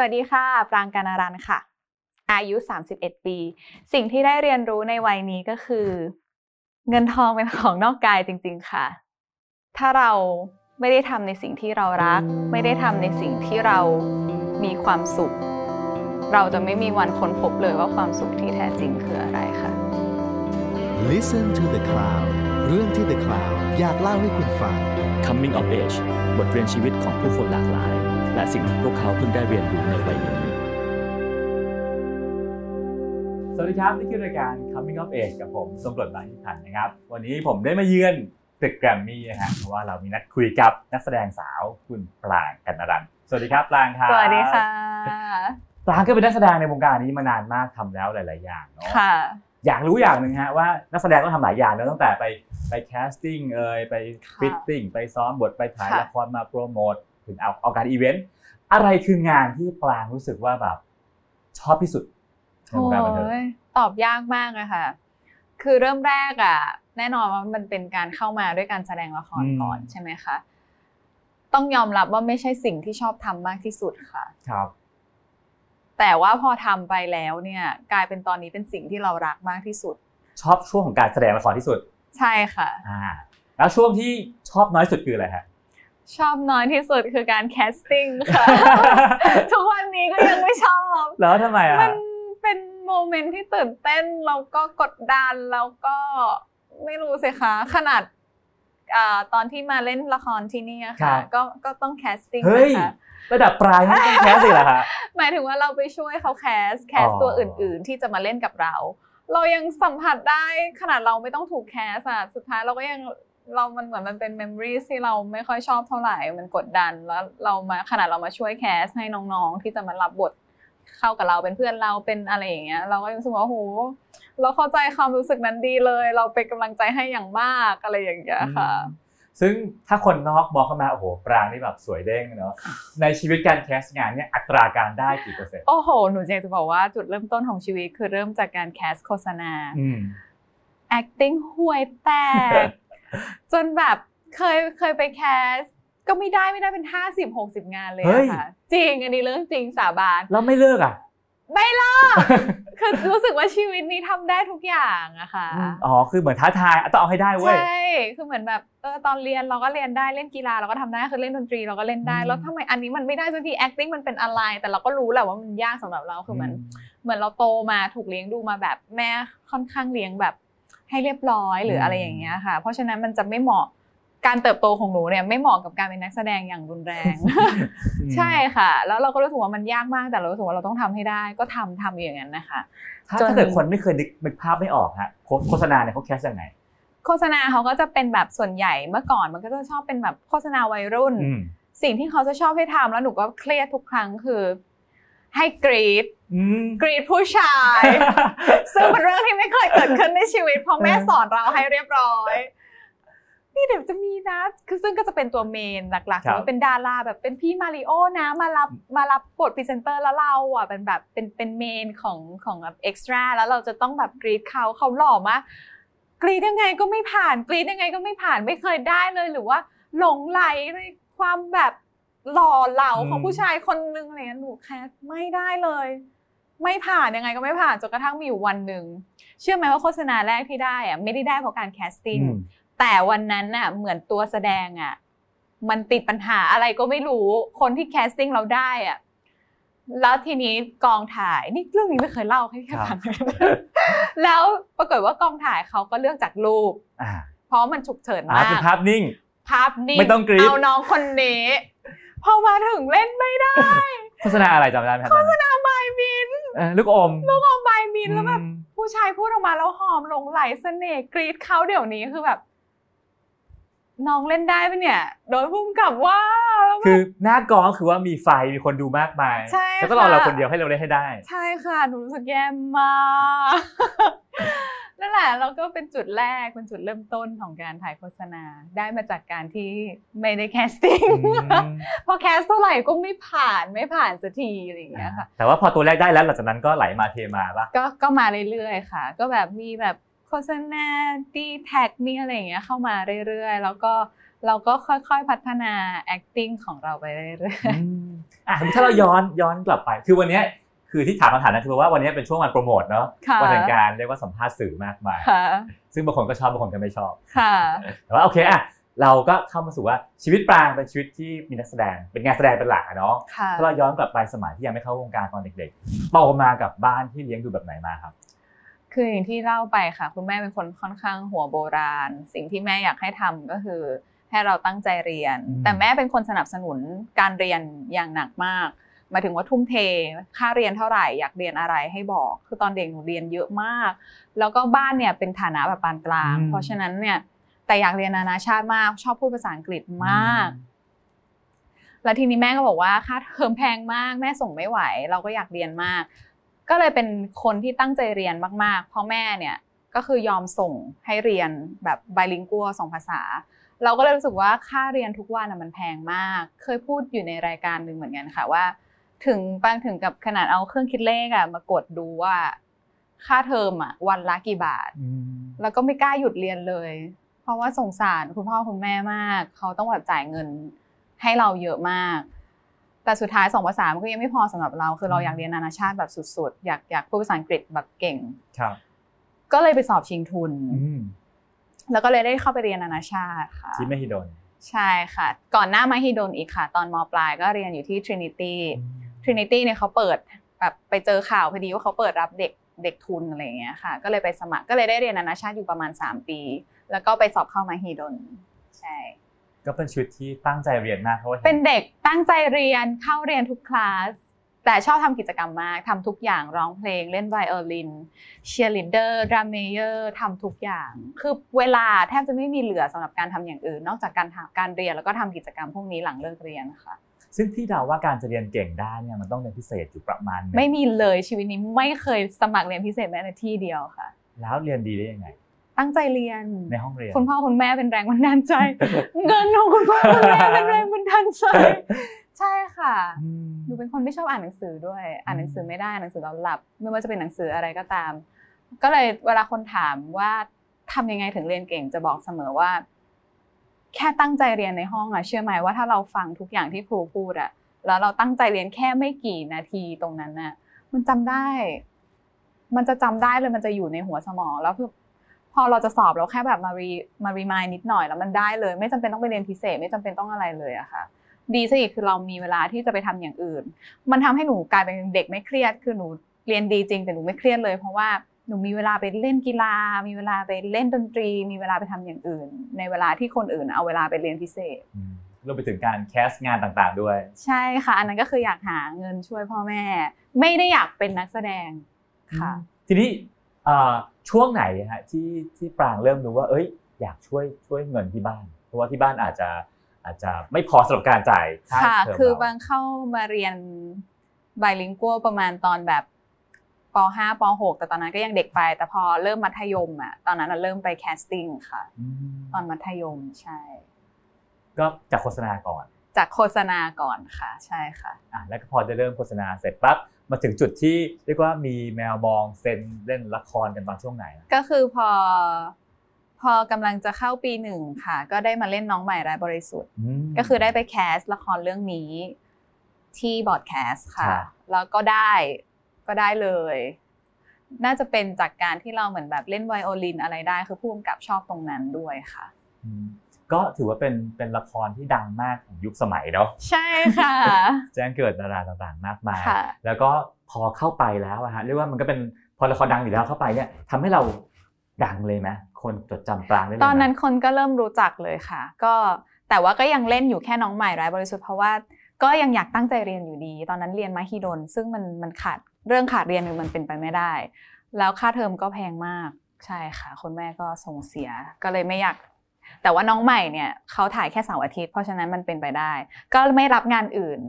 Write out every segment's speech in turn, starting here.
สวัสดีค่ะ ปรางการนารันค่ะ อายุ 31 ปี สิ่งที่ได้เรียนรู้ในวัยนี้ก็คือ เงินทองเป็นของนอกกายจริง ๆ ค่ะ ถ้าเราไม่ได้ทำในสิ่งที่เรารัก ไม่ได้ทำในสิ่งที่เรามีความสุข เราจะไม่มีวันค้นพบเลยว่าความสุขที่แท้จริงคืออะไรค่ะ Listen to the Cloud เรื่องที่ The Cloud อยากเล่าให้คุณฟัง Coming of Age บทเรียนชีวิตของผู้คนหลากหลาย และสิ่งที่พวกเขาเพิ่งได้เรียนรู้ในวัยนี้ สวัสดีครับ นี่คือรายการ Coming of Age กับผมสมรสบางทิพันธ์นะครับ วันนี้ผมได้มาเยือนตึกแกรมมี่นะฮะเพราะว่าเรามีนัดคุยกับนักแสดงสาวคุณปรางกันนรันท์สวัสดีครับปรางครับสวัสดีค่ะปรางก็เป็นนักแสดงในวงการนี้มานานมากทำแล้วหลาย ๆ อย่างเนาะค่ะ อยากรู้อย่างหนึ่งฮะว่านักแสดงต้องทำหลายอย่างเนอะตั้งแต่ไปไป casting เอ่ยไปค่ะ fitting ไปซ้อมบทไปถ่ายค่ะละครมาโปรโมทถึงเอาเอาการอีเวนต์อะไรคืองานที่ปรางรู้สึกว่าแบบชอบที่สุดในวงการบันเทิงโอ้ยตอบยากมากอะค่ะ คือเริ่มแรกอะแน่นอนว่ามันเป็นการเข้ามาด้วยการแสดงละครอืมก่อนใช่ไหมคะต้องยอมรับว่าไม่ใช่สิ่งที่ชอบทำมากที่สุดค่ะ ครับ แต่ว่าพอทำไปแล้วเนี่ยกลายเป็นตอนนี้เป็นสิ่งที่เรารักมากที่สุด ชอบช่วงของการแสดงละครที่สุด ใช่ค่ะอ่าแล้วช่วงที่ชอบน้อยสุดคืออะไรฮะชอบน้อยที่สุดคือการ casting ค่ะ ทุกวันนี้ก็ยังไม่ชอบ แล้วทำไมอะมัฮะนเป็น moment ที่ตื่นเต้นแล้วก็กดดันแล้วก็ไม่รู้สิคะขนาดอ่าตอนที่มาเล่นละครที่นี่อะค่ะก็ก็ต้อง casting เฮ้ยนะคะ ระดับปรางไม่ต้อง cast สิเหรอฮะหมายถึงว่าเราไปช่วยเขา cast cast อ๋อตัวอื่น ๆ ที่จะมาเล่นกับเรา เรายังสัมผัสได้ขนาดเราไม่ต้องถูก cast อะสุดท้ายเราก็ยังเรามันเหมือนมันเป็น memory ที่เราไม่ค่อยชอบเท่าไหร่มันกดดันแล้วเรามาขนาดเรามาช่วย cast ให้น้องๆ ที่จะมารับบทเข้ากับเราเป็นเพื่อนเราเป็นอะไรอย่างเงี้ย เราก็รู้สึกว่าโหเราเข้าใจความรู้สึกนั้นดีเลย เราเป็นกำลังใจให้อย่างมากอะไรอย่างเงี้ยค่ะอืม ซึ่งถ้าคนนอกมองเข้ามาโอ้โหปรางนี่แบบสวยเด้งเนาะในชีวิตการแคสงานเนี่ยอัตราการได้กี่เปอร์เซ็นต์โอ้โห หนูอยากจะบอกว่าจุดเริ่มต้นของชีวิตคือเริ่มจากการแคสโฆษณาอืม acting ห่วยแตก จนแบบเคยเคยไปแคสก็ไม่ได้ไม่ได้เป็นห้าสิบหกสิบงานเลยเฮ้ยอะค่ะ จริงอันนี้เรื่องจริงสาบานแล้วไม่เลิกอะ ไม่เลิก คือรู้สึกว่าชีวิตนี้ทำได้ทุกอย่างอะค่ะอ๋อคือเหมือนท้าทายอะต้องเอาให้ได้เว้ยใช่คือเหมือนแบบเออตอนเรียนเราก็เรียนได้เล่นกีฬาเราก็ทำได้คือเล่นดนตรีเราก็เล่นได้อืมแล้วทำไมอันนี้มันไม่ได้สักที acting มันเป็นอะไร แต่เราก็รู้แหละว่ามันยากสำหรับเราคือมันเหมือนเราโตมาถูกเลี้ยงดูมาแบบแม่ค่อนข้างเลี้ยงแบบให้เรียบร้อยหรืออะไรอย่างเงี้ยค่ะ เพราะฉะนั้นมันจะไม่เหมาะ การเติบโตของหนูเนี่ยไม่เหมาะกับการเป็นนักแสดงอย่างรุนแรง ใช่ค่ะ แล้วเราก็รู้สึกว่ามันยากมากแต่เรารู้สึกว่าเราต้องทำให้ได้ ก็ทำทำอย่างนั้นนะคะถ้าจนถ้าเกิดคนไม่เคยนึกนึกภาพไม่ออกฮะโฆโฆษณาเนี่ยเขาแคสยังไงโฆษณาเขาก็จะเป็นแบบส่วนใหญ่เมื่อก่อนมันก็จะชอบเป็นแบบโฆษณาวัยรุ่นอืมสิ่งที่เขาจะชอบให้ทำแล้วหนูก็เครียดทุกครั้งคือ ให้กรีดอืมกรีดผู้ชาย ซึ่งเป็นเรื่องที่ไม่เคยเกิดขึ้นในชีวิตเพราะแม่สอนเราให้เรียบร้อย นี่เดี๋ยวจะมีนะ คือซึ่งก็จะเป็นตัวเมนหลักครับๆเป็นดาราแบบเป็นพี่มาริโอนะ มารับมารับบทพรีเซนเตอร์แล้วเราอะเป็นแบบเป็นเป็น main ของของแบบ extra แล้วเราจะต้องแบบกรี๊ดเขาเขาหล่อมากกรี๊ดยังไงก็ไม่ผ่านกรี๊ดยังไงก็ไม่ผ่านไม่เคยได้เลยหรือว่าหลงใหลในความแบบหล่อเหลาของผู้ชายคนนึงอะไรเงี้ยหนู cast ไม่ได้เลย ไม่ผ่านยังไงก็ไม่ผ่านจนกระทั่งมีอยู่วันหนึ่งเชื่อไหมว่าโฆษณาแรกที่ได้อะไม่ได้ได้เพราะการ casting อืม แต่วันนั้นน่ะเหมือนตัวแสดงอะมันติดปัญหาอะไรก็ไม่รู้คนที่แคสติ้งเราได้อะแล้วทีนี้กองถ่ายนี่เรื่องนี้ไม่เคยเล่าให้แค่ครับฟังแล้วปรากฏว่ากองถ่ายเขาก็เลือกจากรูปอ่าเพราะมันฉุกเฉินอ่ามาเป็นกภาพนิ่ง ภาพนิ่งไม่ต้องกรี๊ดเอาน้องคนนี้พอมาถึงเล่นไม่ได้โฆษณาอะไรจำได้ไหมครับโฆษณาใบบินลูกอมเอาใบบินแล้วแบบอืมผู้ชายพูดออกมาแล้วหอมหลงไหลเสน่ห์กรีดเขาเดี๋ยวนี้คือแบบ น้องเล่นได้ปะเนี่ย โดยพุ่มกับว่าแล้วแบบคือหน้ากองก็คือว่ามีไฟมีคนดูมากมาย ใช่แล้วก็รอค่ะเราคนเดียวให้เราได้ให้ได้ ใช่ค่ะหนูรู้สึกแย่มากนั่นแหละแล้วก็เป็นจุดแรกเป็นจุดเริ่มต้นของการถ่ายโฆษณาได้มาจากการที่ไม่ได้ casting อืมพอ cast เท่าไหร่ก็ไม่ผ่านไม่ผ่านสักทีอะไรอย่างเงี้ยค่ะแต่ว่าพอตัวแรกได้แล้วหลังจากนั้นก็ไหลมาเทมาปะก็ก็มาเรื่อยๆค่ะ ก็แบบมีแบบ โฆษณาดีแท็กมีอะไรอย่างเงี้ยเข้ามาเรื่อยๆ แล้วก็เราก็ค่อยๆพัฒนา acting ของเราไปเรื่อยอืมอะถ้าเราย้อนย้อนกลับไป คือวันเนี้ยคือที่ถามคำถามนั้นคือว่าวันนี้เป็นช่วงวันโปรโมทเนาะๆค่ะวันแห่งการเรียกว่าสัมภาษณ์สื่อมากมายค่ะซึ่งบางคนก็ชอบบางคนก็ไม่ชอบค่ะแต่ว่าโอเคอะเราก็เข้ามาสู่ว่าชีวิตปรางเป็นชีวิตที่มีนักแสดง เป็นงานแสดงเป็นหลักอะเนาะค่ะถ้าเราย้อนกลับไปสมัยที่ยังไม่เข้าวงการตอนเด็กๆโตมากับบ้านที่เลี้ยงดูแบบไหนมาครับ คืออย่างที่เล่าไปค่ะ คุณแม่เป็นคนค่อนข้างหัวโบราณ สิ่งที่แม่อยากให้ทำก็คือ ให้เราตั้งใจเรียนอืมแต่แม่เป็นคนสนับสนุนการเรียนอย่างหนักมากหมายถึงว่าทุ่มเท ค่าเรียนเท่าไหร่ อยากเรียนอะไรให้บอก คือตอนเด็กหนูเรียนเยอะมาก แล้วก็บ้านเนี่ยเป็นฐานะแบบปานกลาง เพราะฉะนั้นเนี่ยแต่อยากเรียนนานาชาติมาก ชอบพูดภาษาอังกฤษมาก แล้วทีนี้แม่ก็บอกว่าค่าเทอมแพงมาก แม่ส่งไม่ไหว เราก็อยากเรียนมาก ก็เลยเป็นคนที่ตั้งใจเรียนมากๆ เพราะแม่เนี่ยก็คือยอมส่งให้เรียนแบบไบลิงกัวสองภาษา เราก็เลยรู้สึกว่าค่าเรียนทุกวันน่ะมันแพงมาก เคยพูดอยู่ในรายการหนึ่งเหมือนกันค่ะว่า ถึงบางถึงกับขนาดเอาเครื่องคิดเลขอะมากดดูว่าค่าเทอมอะวันละกี่บาทอืมแล้วก็ไม่กล้าหยุดเรียนเลย เพราะว่าสงสารคุณพ่อคุณแม่มาก เขาต้องแบบจ่ายเงินให้เราเยอะมาก แต่สุดท้ายสองภาษามันก็ยังไม่พอสำหรับเรา คือเราอยากเรียนนานาชาติแบบสุดๆ อยากอยากพูดภาษาอังกฤษแบบเก่งครับ ก็เลยไปสอบชิงทุนอืมแล้วก็เลยได้เข้าไปเรียนนานาชาติค่ะที่ไม่ฮิดนใช่ค่ะ ก่อนหน้ามหิดลอีกค่ะ ตอนมปลายก็เรียนอยู่ที่ Trinity Trinity เนี่ยเขาเปิดแบบไปเจอข่าวพอดีว่าเขาเปิดรับเด็กเด็กทุนอะไรอย่างเงี้ยค่ะ ก็เลยไปสมัครก็เลยได้เรียนนานาชาติอยู่ประมาณ 3 ปี แล้วก็ไปสอบเข้ามหิดลใช่ ก็เป็นชีวิตที่ตั้งใจเรียนมากเพราะว่าเป็นเด็กตั้งใจเรียนเข้าเรียนทุกคลาส แต่ชอบทำกิจกรรมมากทำทุกอย่างร้องเพลงเล่นไวโอลินเชียร์ลีดเดอร์ดรัมเมเยอร์ทำทุกอย่าง คือเวลาแทบจะไม่มีเหลือสำหรับการทำอย่างอื่น นอกจากการทำการเรียนแล้วก็ทำกิจกรรมพวกนี้หลังเลิกเรียนค่ะ ซึ่งพี่เดาว่าการจะเรียนเก่งได้เนี่ยมันต้องเรียนพิเศษอยู่ประมาณหนึ่งไม่มีเลยชีวิตนี้ไม่เคยสมัครเรียนพิเศษแม้แต่ที่เดียวค่ะ แล้วเรียนดีได้ยังไง ตั้งใจเรียนในห้องเรียนคุณพ่อคุณแม่เป็นแรงบันดาลใจ เงินของคุณพ่อคุณแม่เป็นแรงบันดาลใจใช่ค่ะอืมหนูเป็นคนไม่ชอบอ่านหนังสือด้วย อ่านหนังสือไม่ได้หนังสือเราหลับ ไม่ว่าจะเป็นหนังสืออะไรก็ตาม ก็เลยเวลาคนถามว่าทำยังไงถึงเรียนเก่งจะบอกเสมอว่า แค่ตั้งใจเรียนในห้องอะเชื่อไหมว่าถ้าเราฟังทุกอย่างที่ครูพูดอะแล้วเราตั้งใจเรียนแค่ไม่กี่นาทีตรงนั้นน่ะ มันจำได้ มันจะจำได้เลยมันจะอยู่ในหัวสมอง แล้วคือ พอเราจะสอบเราแค่แบบมา re มา remind นิดหน่อยแล้วมันได้เลย ไม่จำเป็นต้องไปเรียนพิเศษ ไม่จำเป็นต้องอะไรเลยอะค่ะ ดีซะอีกคือเรามีเวลาที่จะไปทำอย่างอื่น มันทำให้หนูกลายเป็นเด็กไม่เครียด คือหนูเรียนดีจริงแต่หนูไม่เครียดเลย เพราะว่าหนูมีเวลาไปเล่นกีฬา มีเวลาไปเล่นดนตรี มีเวลาไปทำอย่างอื่น ในเวลาที่คนอื่นเอาเวลาไปเรียนพิเศษอืมรวมไปถึงการแคสต์งานต่างๆด้วย ใช่ค่ะ อันนั้นก็คืออยากหาเงินช่วยพ่อแม่ ไม่ได้อยากเป็นนักแสดงค่ะ ทีนี้เอ่อ ช่วงไหนฮะที่ที่ปรางเริ่มรู้ว่า เอ้ย อยากช่วยช่วยเงินที่บ้าน เพราะว่าที่บ้านอาจจะอาจจะไม่พอสำหรับการจ่ายค่าค่ะเทอมคือเราบางเข้ามาเรียน bilingual ประมาณตอนแบบป .5 ป .6 แต่ตอนนั้นก็ยังเด็กไป แต่พอเริ่มมัธยมอะตอนนั้นอะเริ่มไป casting ค่ะอืมตอนมัธยมใช่ ก็จากโฆษณาก่อน จากโฆษณาก่อนค่ะ ใช่ค่ะอะแล้วก็พอได้เริ่มโฆษณาเสร็จปั๊บ มาถึงจุดที่เรียกว่ามีแมวมองเซ็นเล่นละครกันตอนช่วงไหนนะก็คือพอพอกำลังจะเข้าปีหนึ่งค่ะ ก็ได้มาเล่นน้องใหม่ร้ายบริสุทธิ์ก็คือได้ไปแคสละครเรื่องนี้ที่ Broadcast ค่ะครับแล้วก็ได้ก็ได้เลย น่าจะเป็นจากการที่เราเหมือนแบบเล่นไวโอลินอะไรได้คือผู้กำกับชอบตรงนั้นด้วยค่ะอืม ก็ถือว่าเป็นเป็นละครที่ดังมากของยุคสมัยเนาะใช่ค่ะ แจ้งเกิดดาราต่างๆมากมายค่ะแล้วก็พอเข้าไปแล้วอะฮะเรียกว่ามันก็เป็นพอละครดังอยู่แล้วเข้าไปเนี่ยทำให้เราดังเลยไหมคนจดจำปรางได้เลยไหมตอนนั้นคนก็เริ่มรู้จักเลยค่ะ ก็แต่ว่าก็ยังเล่นอยู่แค่น้องใหม่รายบริสุทธิ์เพราะว่าก็ยังอยากตั้งใจเรียนอยู่ดี ตอนนั้นเรียนมหิดลซึ่งมันมันขาดเรื่องขาดเรียนมันเป็นไปไม่ได้ แล้วค่าเทอมก็แพงมากใช่ค่ะคุณแม่ก็ส่งเสียก็เลยไม่อยาก แต่ว่าน้องใหม่เนี่ยเขาถ่ายแค่เสาร์อาทิตย์เพราะฉะนั้นมันเป็นไปได้ ก็ไม่รับงานอื่น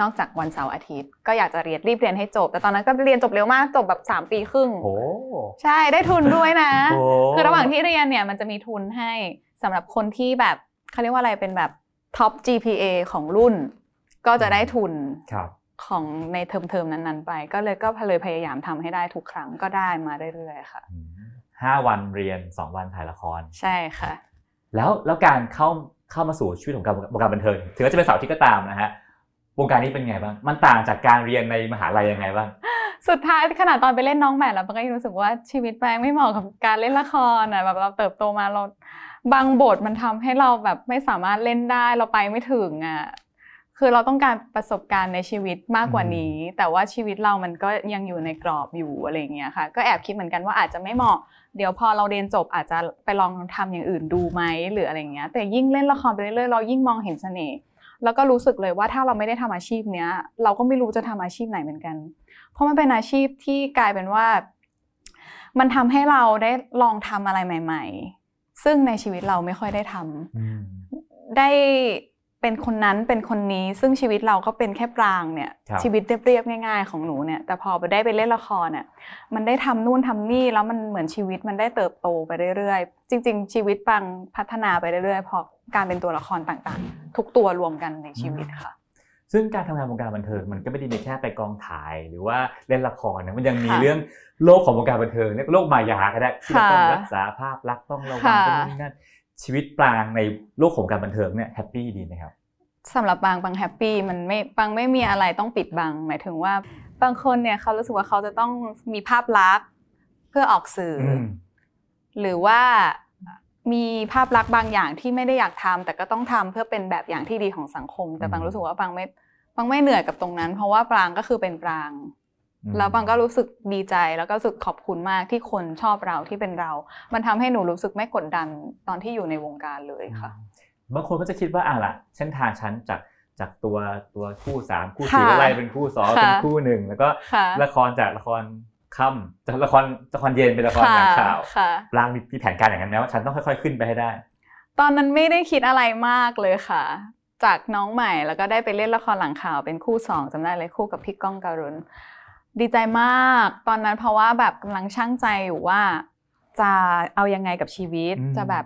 นอกจากวันเสาร์อาทิตย์ ก็อยากจะเรียนรีบเรียนให้จบ แต่ตอนนั้นก็เรียนจบเร็วมากจบแบบสามปีครึ่งโอ้ใช่ได้ทุนด้วยนะโอ้คือระหว่างที่เรียนเนี่ยมันจะมีทุนให้สำหรับคนที่แบบเขาเรียกว่าอะไรเป็นแบบท็อป GPA ของรุ่น ก็จะได้ทุนครับของในเทอมๆนั้นๆ ไป ก็เลยก็เลยพยายามทำให้ได้ทุกครั้งก็ได้มาเรื่อยๆค่ะอืมห้าวันเรียนสองวันถ่ายละคร ใช่ค่ะ แล้วแล้วการเข้าเข้ามาสู่ชีวิตของการวงการบันเทิงถึงแม้จะเป็นสาวที่ก็ตามนะฮะวงการนี้เป็นไงบ้าง มันต่างจากการเรียนในมหาลัยยังไงบ้าง สุดท้ายขนาดตอนไปเล่นน้องใหม่แล้วปางก็ยังรู้สึกว่าชีวิตแปลงไม่เหมาะกับการเล่นละครอะแบบเราเติบโตมาเราบางบทมันทำให้เราแบบไม่สามารถเล่นได้เราไปไม่ถึงอะ คือเราต้องการประสบการณ์ในชีวิตมากกว่านี้ แต่ว่าชีวิตเรามันก็ยังอยู่ในกรอบอยู่อะไรอย่างเงี้ยค่ะ ก็แอบคิดเหมือนกันว่าอาจจะไม่เหมาะ เดี๋ยวพอเราเรียนจบอาจจะไปลองทำอย่างอื่นดูไหมหรืออะไรเงี้ย แต่ยิ่งเล่นละครไปเรื่อยๆเรายิ่งมองเห็นเสน่ห์แล้วก็รู้สึกเลยว่าถ้าเราไม่ได้ทำอาชีพเนี้ย เราก็ไม่รู้จะทำอาชีพไหนเหมือนกัน เพราะมันเป็นอาชีพที่กลายเป็นว่า มันทำให้เราได้ลองทำอะไรใหม่ ๆ ซึ่งในชีวิตเราไม่ค่อยได้ทำได้ เป็นคนนั้นเป็นคนนี้ซึ่งชีวิตเราก็เป็นแค่ปรางเนี่ยครับชีวิตเรียบๆง่าย ๆ ของหนูเนี่ย แต่พอไปได้ไปเล่นละครเนี่ยมันได้ทำนู่นทำนี่แล้วมันเหมือนชีวิตมันได้เติบโตไปเรื่อยๆ จริง ๆ ชีวิตปังพัฒนาไปเรื่อยๆเพราะการเป็นตัวละครต่างๆ ทุกตัวรวมกันในชีวิตค่ะ ซึ่งการทำงานวงการบันเทิงมันก็ไม่ได้มีแค่ไปกองถ่ายหรือว่าเล่นละครนะมันยังมีค่ะเรื่องโลกของวงการบันเทิงเรียกโลกมายาก็ได้ที่เราต้องค่ะรักษาภาพลักษณ์ต้องระวังค่ะตรงนี้นั่น ชีวิตปรางในโลกของการบันเทิงเนี่ยแฮปปี้ดีไหมครับสำหรับบางบางแฮปปี้มันไม่บางไม่มีอะไรต้องปิดบังหมายถึงว่าบางคนเนี่ยเขารู้สึกว่าเขาจะต้องมีภาพลักษณ์เพื่อออกสื่ออมหรือว่ามีภาพลักษณ์บางอย่างที่ไม่ได้อยากทำแต่ก็ต้องทำเพื่อเป็นแบบอย่างที่ดีของสังคม แต่บางรู้สึกว่าบางไม่บางไม่เหนื่อยกับตรงนั้น เพราะว่าปรางก็คือเป็นปราง แล้วบางก็รู้สึกดีใจแล้วก็รู้สึกขอบคุณมากที่คนชอบเราที่เป็นเรา มันทำให้หนูรู้สึกไม่กดดันตอนที่อยู่ในวงการเลยค่ะ บางคนก็จะคิดว่าอะล่ะเส้นทางฉันจากจากตัวตัวคู่สามคู่สี่ค่ะแล้วไล่เป็นคู่สองค่ะเป็นคู่หนึ่งแล้วก็ค่ะละครจากละครค่ำจากละครละครเย็นเป็นละครหนังข่าวค่ะปรางมีมีแผนการอย่างนั้นไหมว่าฉันต้องค่อยๆขึ้นไปให้ได้ ตอนนั้นไม่ได้คิดอะไรมากเลยค่ะ จากน้องใหม่แล้วก็ได้ไปเล่นละครหลังข่าวเป็นคู่สองจำได้เลยคู่กับพี่ก้องการุณ ดีใจมาก ตอนนั้นเพราะว่าแบบกำลังช่างใจอยู่ว่า จะเอายังไงกับชีวิต อืม จะแบบ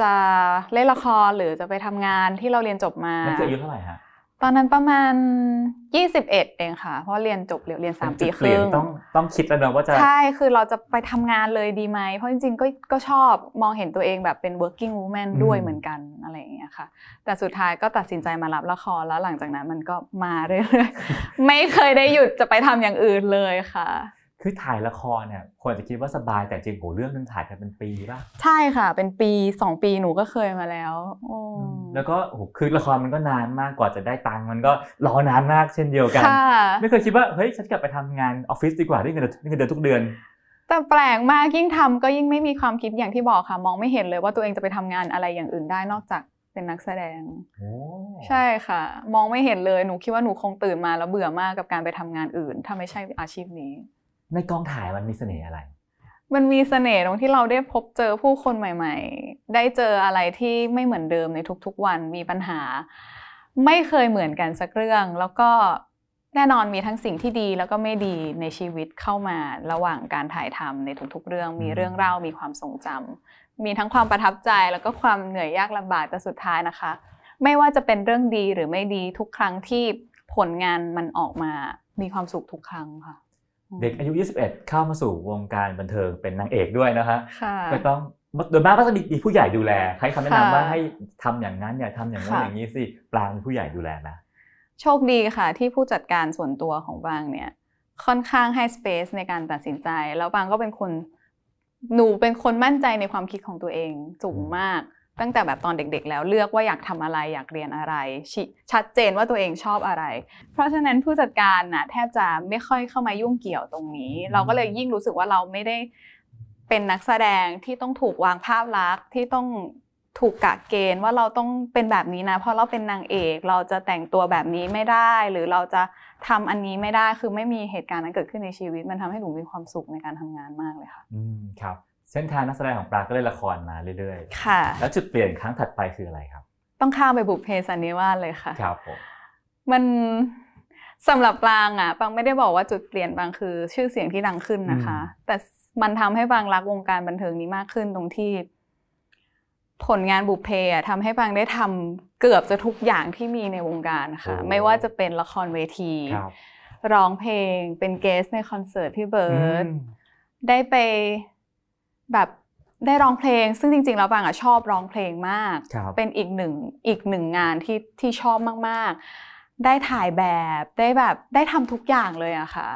จะเล่นละครหรือจะไปทำงานที่เราเรียนจบมานั่นคืออายุเท่าไหร่ฮะ ตอนนั้นประมาณ 21 เองค่ะ เพราะเรียนจบเรียนสามปีจุดคเปลี่ยรึ่นงต้องต้องคิดแล้วเนอะว่าจะ ใช่ คือเราจะไปทำงานเลยดีไหม เพราะจริงๆก็ก็ชอบมองเห็นตัวเองแบบเป็น working woman อืมด้วยเหมือนกันอะไรอย่างเงี้ยค่ะ แต่สุดท้ายก็ตัดสินใจมารับละครแล้วหลังจากนั้นมันก็มาเรื่อยๆ ไม่เคยได้หยุดจะไปทำอย่างอื่นเลยค่ะ คือถ่ายละครเนี่ยคนอาจจะคิดว่าสบายแต่จริงโหเรื่องนึงถ่ายกันเป็นปีป่ะใช่ค่ะ เป็นปีสองปีหนูก็เคยมาแล้วโอ้แล้วก็โหคือละครมันก็นานมากกว่าจะได้ตังค์มันก็รอนานมากเช่นเดียวกันค่ะไม่เคยคิดว่าเฮ้ยฉันกลับไปทำงานออฟฟิศดีกว่าได้เงินเดือนได้เงินเดือนทุกเดือนแต่แปลกมากยิ่งทำก็ยิ่งไม่มีความคิดอย่างที่บอกค่ะ มองไม่เห็นเลยว่าตัวเองจะไปทำงานอะไรอย่างอื่นได้นอกจากเป็นนักแสดงโอ้ใช่ค่ะ มองไม่เห็นเลยหนูคิดว่าหนูคงตื่นมาแล้วเบื่อมากกับการไปทำงานอื่น ถ้าไม่ใช่อาชีพนี้ ในกองถ่ายมันมีเสน่ห์อะไร มันมีเสน่ห์ตรงที่เราได้พบเจอผู้คนใหม่ ๆ ได้เจออะไรที่ไม่เหมือนเดิมในทุกๆวันมีปัญหา ไม่เคยเหมือนกันสักเรื่อง แล้วก็แน่นอนมีทั้งสิ่งที่ดีแล้วก็ไม่ดีในชีวิตเข้ามาระหว่างการถ่ายทำในทุกๆ เรื่อง มีเรื่องเล่ามีความทรงจำมีทั้งความประทับใจแล้วก็ความเหนื่อยยากลำบากแต่สุดท้ายนะคะ ไม่ว่าจะเป็นเรื่องดีหรือไม่ดีทุกครั้งที่ผลงานมันออกมา มีความสุขทุกครั้งค่ะ เด็กอายุ 21 เข้ามาสู่วงการบันเทิงเป็นนางเอกด้วยนะฮะค่ะก็ต้องโดยมากก็จะมีผู้ใหญ่ดูแลให้คำแนะนำค่ะว่าให้ทำอย่างนั้นอย่าทำอย่างนั้นค่ะอย่างนี้สิปรางมีผู้ใหญ่ดูแลนะโชคดีค่ะที่ผู้จัดการส่วนตัวของบางเนี่ยค่อนข้างให้สเปซในการตัดสินใจ แล้วบางก็เป็นคนหนูเป็นคนมั่นใจในความคิดของตัวเองสูงมาก ตั้งแต่แบบตอนเด็กๆ แล้วเลือกว่าอยากทำอะไรอยากเรียนอะไรชชัดเจนว่าตัวเองชอบอะไร เพราะฉะนั้นผู้จัดการน่ะแทบจะไม่ค่อยเข้ามายุ่งเกี่ยวตรงนี้ เราก็เลยยิ่งรู้สึกว่าเราไม่ได้เป็นนักแสดงที่ต้องถูกวางภาพลักษณ์ที่ต้องถูกกะเกณฑ์ว่าเราต้องเป็นแบบนี้นะเพราะเราเป็นนางเอก เราจะแต่งตัวแบบนี้ไม่ได้ หรือเราจะทำอันนี้ไม่ได้คือไม่มีเหตุการณ์นั้นเกิดขึ้นในชีวิต มันทำให้หนูมีความสุขในการทำงานมากเลยค่ะอืมครับ เส้นทางนักแสดงของปรางก็เล่นละครมาเรื่อยค่ะๆแล้วจุดเปลี่ยนครั้งถัดไปคืออะไรครับ ต้องข้ามไปบุพเพสันนิวาสเลยค่ะ ครับผม มันสำหรับปรางอะปางไม่ได้บอกว่าจุดเปลี่ยนปางคือ ชื่อเสียงที่ดังขึ้นนะคะ แต่มันทำให้ปางรักวงการบันเทิงนี้มากขึ้นตรงที่ ผลงานบุพเพอะทำให้ปางได้ทำเกือบจะทุกอย่างที่มีในวงการค่ะ ไม่ว่าจะเป็นละครเวทีครับร้องเพลงเป็นเกสในคอนเสิร์ตพี่เบิร์ดอืมได้ไป แบบได้ร้องเพลง ซึ่งจริงๆแล้วปางอะชอบร้องเพลงมากครับเป็นอีกหนึ่งอีกหนึ่งงานที่ที่ชอบมากๆ ได้ถ่ายแบบได้แบบได้ทำทุกอย่างเลยอะค่ะ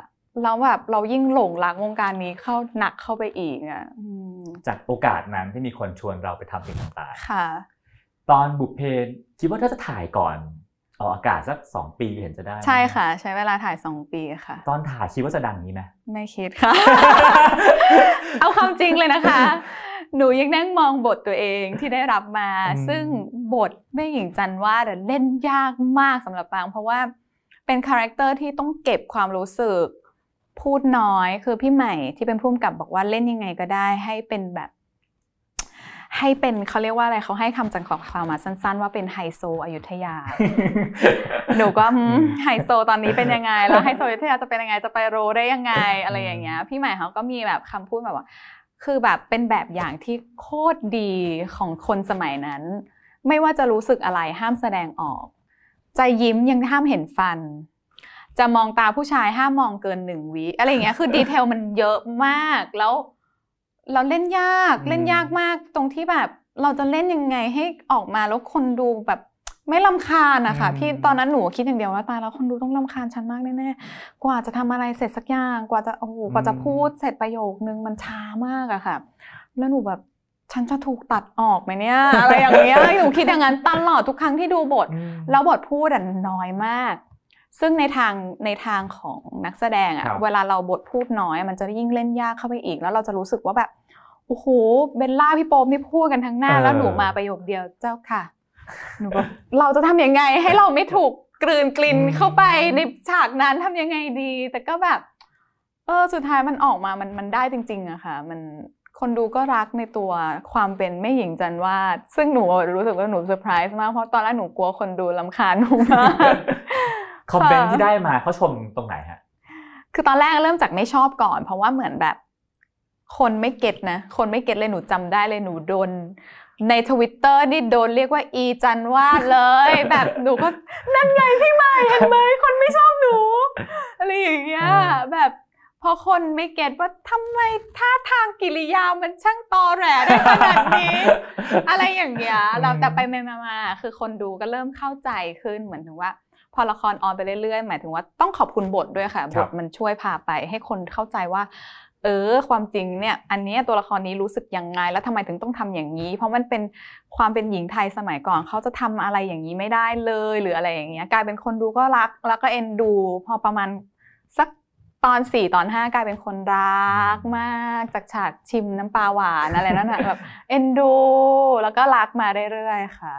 แล้วแบบเรายิ่งหลงรักวงการนี้เข้าหนักเข้าไปอีกอะอืมจากโอกาสนั้นที่มีคนชวนเราไปทำสิ่งต่างค่ะๆตอนบุพเพคิดว่าถ้าจะถ่ายก่อน ออกอากาศสักสองปีเห็นจะได้ไหมใช่ค่ะ ใช้เวลาถ่ายสองปีค่ะ ตอนถ่ายคิดว่าจะดังนี้ไหมไม่คิดค่ะ เอาความจริงเลยนะคะ หนูยังนั่งมองบทตัวเองที่ได้รับมาอืมซึ่งบทแม่หญิงจันทร์วาดอะเล่นยากมากสำหรับปรางเพราะว่าเป็นคาแรคเตอร์ที่ต้องเก็บความรู้สึก พูดน้อยคือพี่ใหม่ที่เป็นผู้กำกับบอกว่าเล่นยังไงก็ได้ให้เป็นแบบ ให้เป็นเขาเรียกว่าอะไรเขาให้คำจำกัดความมาสั้น ๆ ว่าเป็นไฮโซอยุธยา หนูก็อืมไฮโซตอนนี้เป็นยังไง แล้วไฮโซอยุธยาจะเป็นยังไงจะไปโรได้ยังไงอะไรอย่างเงี้ย พี่ใหม่เขาก็มีแบบคำพูดแบบว่า คือแบบเป็นแบบอย่างที่โคตรดีของคนสมัยนั้น ไม่ว่าจะรู้สึกอะไรห้ามแสดงออก จะยิ้มยังห้ามเห็นฟัน จะมองตาผู้ชายห้ามมองเกินหนึ่งวิอะไรอย่างเงี้ยคือดีเทลมันเยอะมากแล้ว เราเล่นยากอืมเล่นยากมากตรงที่แบบเราจะเล่นยังไงให้ออกมาแล้วคนดูแบบไม่ลำคาญนะคะพี่ตอนนั้นหนูคิดอย่างเดียวว่าตายแล้วคนดูต้องลำคาญฉันมากแน่ๆกว่าจะทำอะไรเสร็จสักอย่างกว่าจะโอ้โหกว่าจะพูดเสร็จประโยคนึงมันช้ามากอะค่ะ แล้วหนูแบบฉันจะถูกตัดออกไหมเนี่ย อะไรอย่างเงี้ยหนูคิดอย่างนั้นตลอดทุกครั้งที่ดูบทอืมแล้วบทพูดอะน้อยมาก ซึ่งในทางในทางของนักแสดงคอะรับเวลาเราบทพูดน้อยมันจะยิ่งเล่นยากเข้าไปอีก แล้วเราจะรู้สึกว่าแบบโอ้โหเบลล่าพี่โป๊มนี่พูดกันทั้งหน้า แล้วหนูมาประโยคเดียวเจ้าค่ะหนูแบบเราจะทำยังไงให้เราไม่ถูกกลืนกลินเข้าไปในฉากนั้นทำยังไงดี แต่ก็แบบ เออสุดท้ายมันออกมามันมันได้จริง ๆอะค่ะ มันคนดูก็รักในตัวความเป็นแม่หญิงจันวาดซึ่งหนูรู้สึกว่าหนูเซอร์ไพรส์มากเพราะตอนแรกหนูกลัวคนดูรำคาญหนูมาก คอมเมนต์ที่ได้มาเขาชมตรงไหนฮะคือตอนแรกเริ่มจากไม่ชอบก่อน เพราะว่าเหมือนแบบ คนไม่ get นะ คนไม่ get เลยหนูจำได้เลยหนูโดนในทวิตเตอร์นี่โดนเรียกว่าอีจันทร์วาดเลย แบบหนูก็นั่นไงพี่ใหม่เห็นไหมคนไม่ชอบหนูอะไรอย่างเงี้ยอืมแบบพอคนไม่ get ว่าทำไมท่าทางกิริยามันช่างตอแหลได้ขนาดนี้ อะไรอย่างเงี้ยเราแต่ไปไปมามาคือคนดูก็เริ่มเข้าใจขึ้นเหมือนถึงว่า พอละครออนไปเรื่อยๆ หมายถึงว่าต้องขอบคุณบทด้วยค่ะครับบทมันช่วยพาไปให้คนเข้าใจว่า เออ ความจริงเนี่ย อันเนี้ยตัวละครนี้รู้สึกยังไง แล้วทำไมถึงต้องทำอย่างนี้ เพราะมันเป็นความเป็นหญิงไทยสมัยก่อนเขาจะทำอะไรอย่างนี้ไม่ได้เลย หรืออะไรอย่างเงี้ย กลายเป็นคนดูก็รัก แล้วก็เอ็นดู พอประมาณสักตอนสี่ตอนห้ากลายเป็นคนรักมากจากฉากชิมน้ำปลาหวานอะไรนั่นน่ะแบบเอ็นดู แล้วก็รักมาเรื่อยๆค่ะ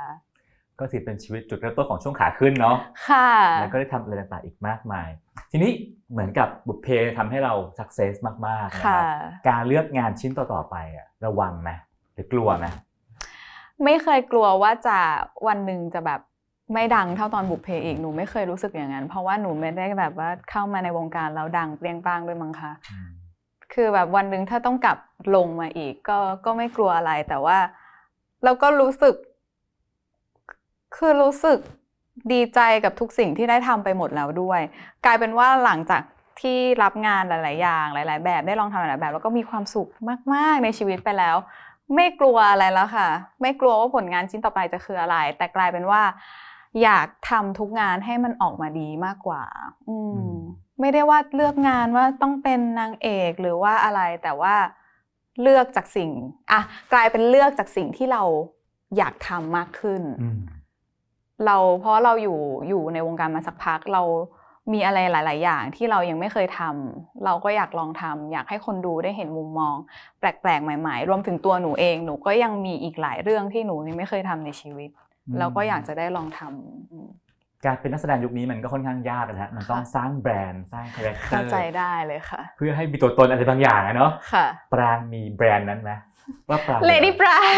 ก็ถือเป็นชีวิตจุดเริ่มต้นของช่วงขาขึ้นเนาะค่ะแล้วก็ได้ทำอะไรต่างๆอีกมากมาย ทีนี้เหมือนกับบุพเพทำให้เราสักเซสมากๆนะคค่ะรับการเลือกงานชิ้นต่อๆไปอะระวังไหมหรือกลัวไหมไม่เคยกลัวว่าจะวันหนึ่งจะแบบไม่ดังเท่าตอนบุพเพอีกหนูไม่เคยรู้สึกอย่างนั้น เพราะว่าหนูไม่ได้แบบว่าเข้ามาในวงการแล้วดังเปรียงปร้างด้วยมั้งคะอืมคือแบบวันหนึ่งถ้าต้องกลับลงมาอีก ก็ก็ไม่กลัวอะไรแต่ว่า เราก็รู้สึก คือรู้สึกดีใจกับทุกสิ่งที่ได้ทำไปหมดแล้วด้วย กลายเป็นว่าหลังจากที่รับงานหลาย ๆ อย่างหลาย ๆ แบบได้ลองทำหลายๆแบบ แล้วก็มีความสุขมาก ๆ ในชีวิตไปแล้ว ไม่กลัวอะไรแล้วค่ะ ไม่กลัวว่าผลงานชิ้นต่อไปจะคืออะไร แต่กลายเป็นว่า อยากทำทุกงานให้มันออกมาดีมากกว่า อืมไม่ได้ว่าเลือกงานว่าต้องเป็นนางเอกหรือว่าอะไรแต่ว่าเลือกจากสิ่งอะกลายเป็นเลือกจากสิ่งที่เราอยากทำมากขึ้นอืม เราเพราะเราอยู่อยู่ในวงการมาสักพักเรามีอะไรหลาย ๆ อย่างที่เรายังไม่เคยทำเราก็อยากลองทำอยากให้คนดูได้เห็นมุมมอง แปลก ๆ ใหม่ ๆ รวมถึงตัวหนูเองหนูก็ยังมีอีกหลายเรื่องที่หนูยังไม่เคยทำในชีวิต เราก็อยากจะได้ลองทำอืมการเป็นนักแสดงยุคนี้มันก็ค่อนข้างยากนะฮะ มันต้องค่ะสร้างแบรนด์สร้างคาแรคเตอเข้าร์ใจได้เลยค่ะ เพื่อให้มีตัวตนอะไรบางอย่างอะเนาะค่ะปรางมีแบรนด์นั้นไหม ว่าปราง Lady b r a n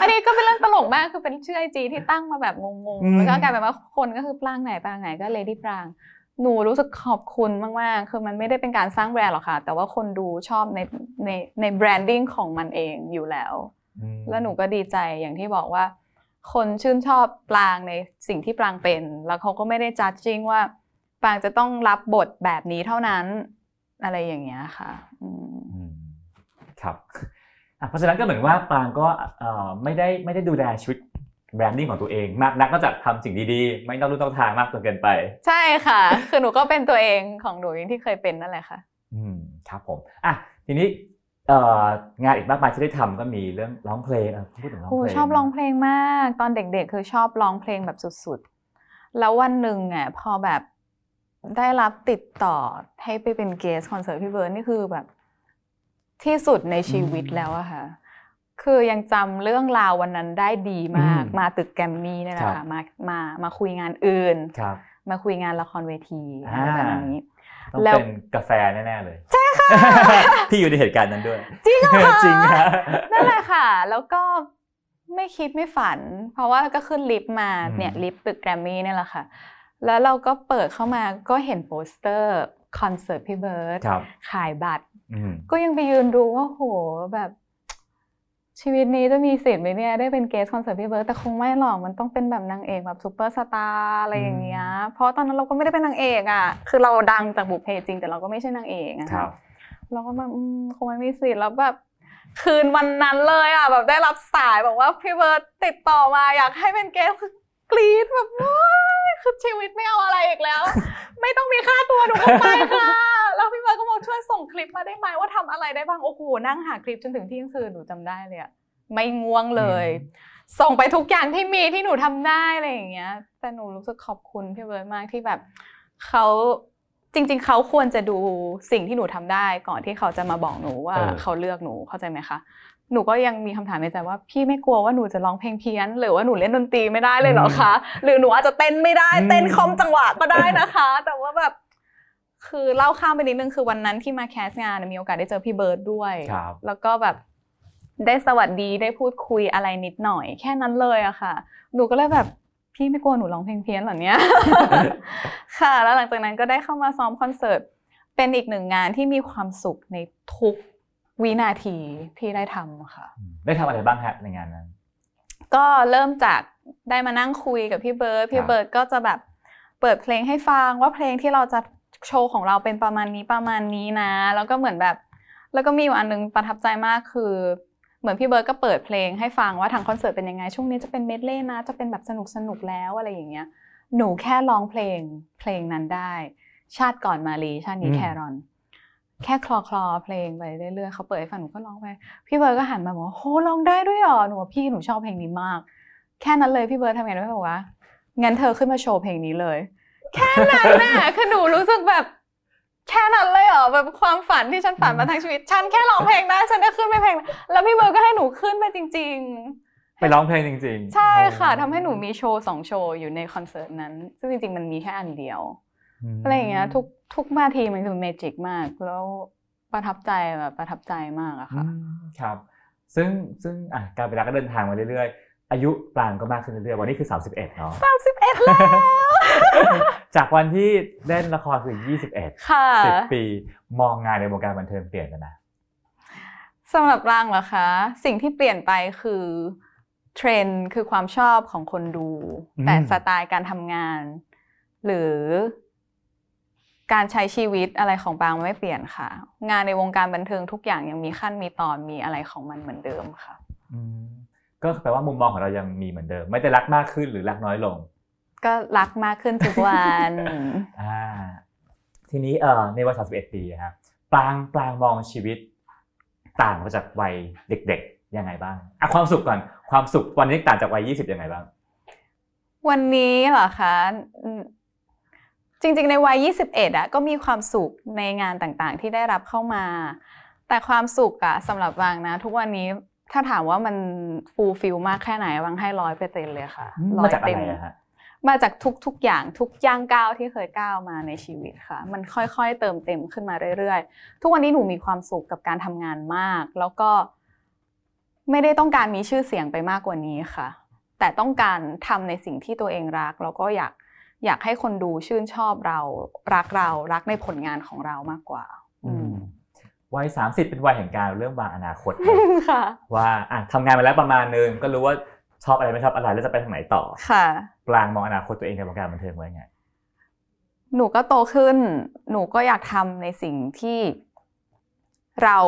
อันนี้ก็เป็นเรื่องตลกมากคือเป็นชื่อไอจีที่ตั้งมาแบบงงอืมๆแล้วก็กลายเป็นว่าคนก็คือปรางไหนปรางไหนก็ Lady ปรางหนูรู้สึกขอบคุณมากๆ คือมันไม่ได้เป็นการสร้างแบรนด์หรอกค่ะ แต่ว่าคนดูชอบในในในแบรนดิ้งของมันเองอยู่แล้วอืมแล้วหนูก็ดีใจอย่างที่บอกว่า คนชื่นชอบปรางในสิ่งที่ปรางเป็น แล้วเขาก็ไม่ได้จัดจริงว่าปรางจะต้องรับบทแบบนี้เท่านั้น อะไรอย่างเงี้ยค่ะ อืมอืม ครับอะเพราะฉะนั้นก็เหมือนว่าปรางก็เอ่อไม่ได้ไม่ได้ดูแลชีวิตbranding ของตัวเองมากนักนอกจากทำสิ่งดีๆ ไม่ต้องรู้ต้องทางมากจนเกินไป ใช่ค่ะ คือหนูก็เป็นตัวเองของหนูอย่างที่เคยเป็นนั่นแหละค่ะ อืมครับผมอะทีนี้เอ่องานอีกมากมายที่ได้ทำก็มีเรื่องร้องเพลงอะพูดถึงร้องโอ้เพลงชอบร้องเพลงมาก ตอนเด็กๆ คือชอบร้องเพลงแบบสุดๆ แล้ววันหนึ่งอะพอแบบได้รับติดต่อให้ไปเป็น guest คอนเสิร์ตพี่เบิร์ดนี่คือแบบ ที่สุดในชีวิตแล้วอะค่ะ คือยังจำเรื่องราววันนั้นได้ดีมาก มาตึกแกรมมี่เนี่ยแหละค่ะ มา มา มาคุยงานอื่นครับมาคุยงานละครเวทีอ่าอะไรแบบนี้ต้องแล้วเป็นกาแฟแน่ๆเลย ใช่ค่ะพี่อยู่ในเหตุการณ์นั้นด้วย จริงเหรอคะจริงฮะนั่นแหละค่ะ แล้วก็ไม่คิดไม่ฝัน เพราะว่าก็ขึ้นลิฟต์มาอืมเนี่ยลิฟต์ตึกแกรมมี่เนี่ยแหละค่ะ แล้วเราก็เปิดเข้ามาก็เห็นโปสเตอร์คอนเสิร์ตพี่เบิร์ดครับขายบัตรอืม ก็ยังไปยืนดูว่าโหแบบ ชีวิตนี้จะมีสิทธิ์ไหมเนี่ยได้เป็น guest คอนเสิร์ตพี่เบิร์ดแต่คงไม่หรอกมันต้องเป็นแบบนางเอกแบบซูเปอร์สตาร์อะไรอย่างเงี้ยเพราะตอนนั้นเราก็ไม่ได้เป็นนางเอกอะ คือเราดังจากบุพเพจริง แต่เราก็ไม่ใช่นางเอกอะครับเราก็แบบอืมคงไม่มีสิทธิ์แล้วแบบคืนวันนั้นเลยอะแบบได้รับสายบอกว่าพี่เบิร์ดติดต่อมาอยากให้เป็น guest คือกรี๊ดแบบว้ายคือชีวิตไม่เอาอะไรอีกแล้ว ไม่ต้องมีค่าตัวหนูก็ไปค่ะ แล้วพี่เบิร์ตก็บอกช่วยส่งคลิปมาได้ไหมว่าทำอะไรได้บ้าง โอ้โห นั่งหาคลิปจนถึงเที่ยงคืนหนูจำได้เลยอะไม่ง่วงเลย ส่งไปทุกอย่างที่มีที่หนูทำได้อะไรอย่างเงี้ย แต่หนูรู้สึกขอบคุณพี่เบิร์ตมากที่แบบเขาจริง ๆ เขาควรจะดูสิ่งที่หนูทำได้ ก่อนที่เขาจะมาบอกหนูว่าเออเขาเลือกหนูเข้าใจไหมคะหนูก็ยังมีคำถามในใจว่าพี่ไม่กลัวว่าหนูจะร้องเพลงเพี้ยน หรือว่าหนูเล่นดนตรีไม่ได้เลยเหรอคะ หรือหนูอาจจะเต้นไม่ได้อืมเต้นคอมจังหวะก็ได้นะคะ แต่ว่าแบบ คือเล่าข้ามไปนิดนึงคือวันนั้นที่มาแคสงานมีโอกาสได้เจอพี่เบิร์ดด้วยครับแล้วก็แบบได้สวัสดีได้พูดคุยอะไรนิดหน่อย แค่นั้นเลยอะค่ะ หนูก็เลยแบบพี่ไม่กลัวหนูร้องเพลงเพี้ยนเหรอเนี่ย ค่ะ แล้วหลังจากนั้นก็ได้เข้ามาซ้อมคอนเสิร์ต เป็นอีกหนึ่งงานที่มีความสุขในทุกวินาทีที่ได้ทำค่ะ ได้ทำอะไรบ้างฮะในงานนั้น ก็เริ่มจากได้มานั่งคุยกับพี่เบิร์ด พี่เบิร์ดก็จะแบบเปิดเพลงให้ฟังว่าเพลงที่เราจะ โชว์ของเราเป็นประมาณนี้ประมาณนี้นะ แล้วก็เหมือนแบบ แล้วก็มีอยู่อันนึงประทับใจมากคือเหมือนพี่เบิร์ดก็เปิดเพลงให้ฟังว่าทางคอนเสิร์ตเป็นยังไง ช่วงนี้จะเป็นเมดเล่นะ จะเป็นแบบสนุกสนุกๆแล้วอะไรอย่างเงี้ย หนูแค่ร้องเพลงเพลงนั้นได้ ชาติก่อนมาลีชาตินี้อืมแครอน แค่คลอคลอเพลงไปเรื่อยๆเขาเปิดให้ฟังหนูก็ร้องไป พี่เบิร์ดก็หันมาบอกว่าโหร้องได้ด้วยเหรอหนูว่าพี่หนูชอบเพลงนี้มาก แค่นั้นเลยพี่เบิร์ดทำไงรู้ไหมบอกว่างั้นเธอขึ้นมาโชว์เพลงนี้เลย แค่นั้นน่ะคือหนูรู้สึกแบบแค่นั้นเลยเหรอแบบความฝันที่ฉันฝันมาทั้งชีวิต ฉันแค่ร้องเพลงได้ฉันได้ขึ้นไปเพลง แล้วพี่เบิร์ดก็ให้หนูขึ้นไปจริงไปร้องเพลงจริงๆๆใช่ค่ะทำให้หนูมีโชว์สองโชว์อยู่ในคอนเสิร์ตนั้น ซึ่งจริง ๆ มันมีแค่อันเดียวมอะไรอย่างเงี้ยทุกทุกนาทีมันคือ magic มาก แล้วประทับใจแบบประทับใจมากอะอืค่ะมครับ ซึ่งซึ่งอะกาลเวลาก็เดินทางมาเรื่อยๆ อายุปรางก็มากขึ้นเรื่อยๆวันนี้คือ 31เนาะสามสิบเอ็ดแล้ว จากวันที่เล่นละครคือ 21 ค่ะ 10 ปี มองงานในวงการบันเทิงเปลี่ยนกันนะสำหรับปรางเหรอคะ สิ่งที่เปลี่ยนไปคือเทรนด์คือความชอบของคนดูอืมแต่สไตล์การทำงาน หรือการใช้ชีวิตอะไรของบางมันไม่เปลี่ยนค่ะ งานในวงการบันเทิงทุกอย่างยังมีขั้นมีตอนมีอะไรของมันเหมือนเดิมค่ะอืม ก็แปลว่ามุมมองของเรายังมีเหมือนเดิม ไม่ได้รักมากขึ้นหรือรักน้อยลง ก็รักมากขึ้นทุกวันอ่าทีนี้เอ่อในวัย31 ปีอะครับปรางปรางมองชีวิตต่างไปจากวัยเด็กๆยังไงบ้างอะความสุขก่อนความสุขวันนี้ต่างจากวัย20ยังไงบ้าง วันนี้เหรอคะอืมจริงๆ ในวัย 21อะก็มีความสุขในงานต่างๆ ที่ได้รับเข้ามา แต่ความสุขอะสำหรับปางนะ ทุกวันนี้ ถ้าถามว่ามัน fulfill มากแค่ไหนปางให้ร้อยเปอร์เซ็นเลยค่ะมาจากอะเต็ไรอะฮะมาจากทุกๆอย่างทุกย่างก้าวที่เคยก้าวมาในชีวิตค่ะ มันค่อยๆ เติมเต็มขึ้นมาเรื่อยๆ ทุกวันนี้หนูมีความสุขกับการทำงานมาก แล้วก็ ไม่ได้ต้องการมีชื่อเสียงไปมากกว่านี้ค่ะ แต่ต้องการทำในสิ่งที่ตัวเองรัก แล้วก็อยากอยากให้คนดูชื่นชอบเรารักเรารักในผลงานของเรามากกว่าอืม วัย30เป็นวัยแห่งการเริ่มวางอนาคตนะค่ะว่าอะทำงานมาแล้วประมาณนึงก็รู้ว่าชอบอะไรไม่ชอบอะไรแล้วจะไปทางไหนต่อค่ะปรางมองอนาคตตัวเองในวงการบันเทิงไว้ไง หนูก็โตขึ้น หนูก็อยากทำในสิ่งที่เรา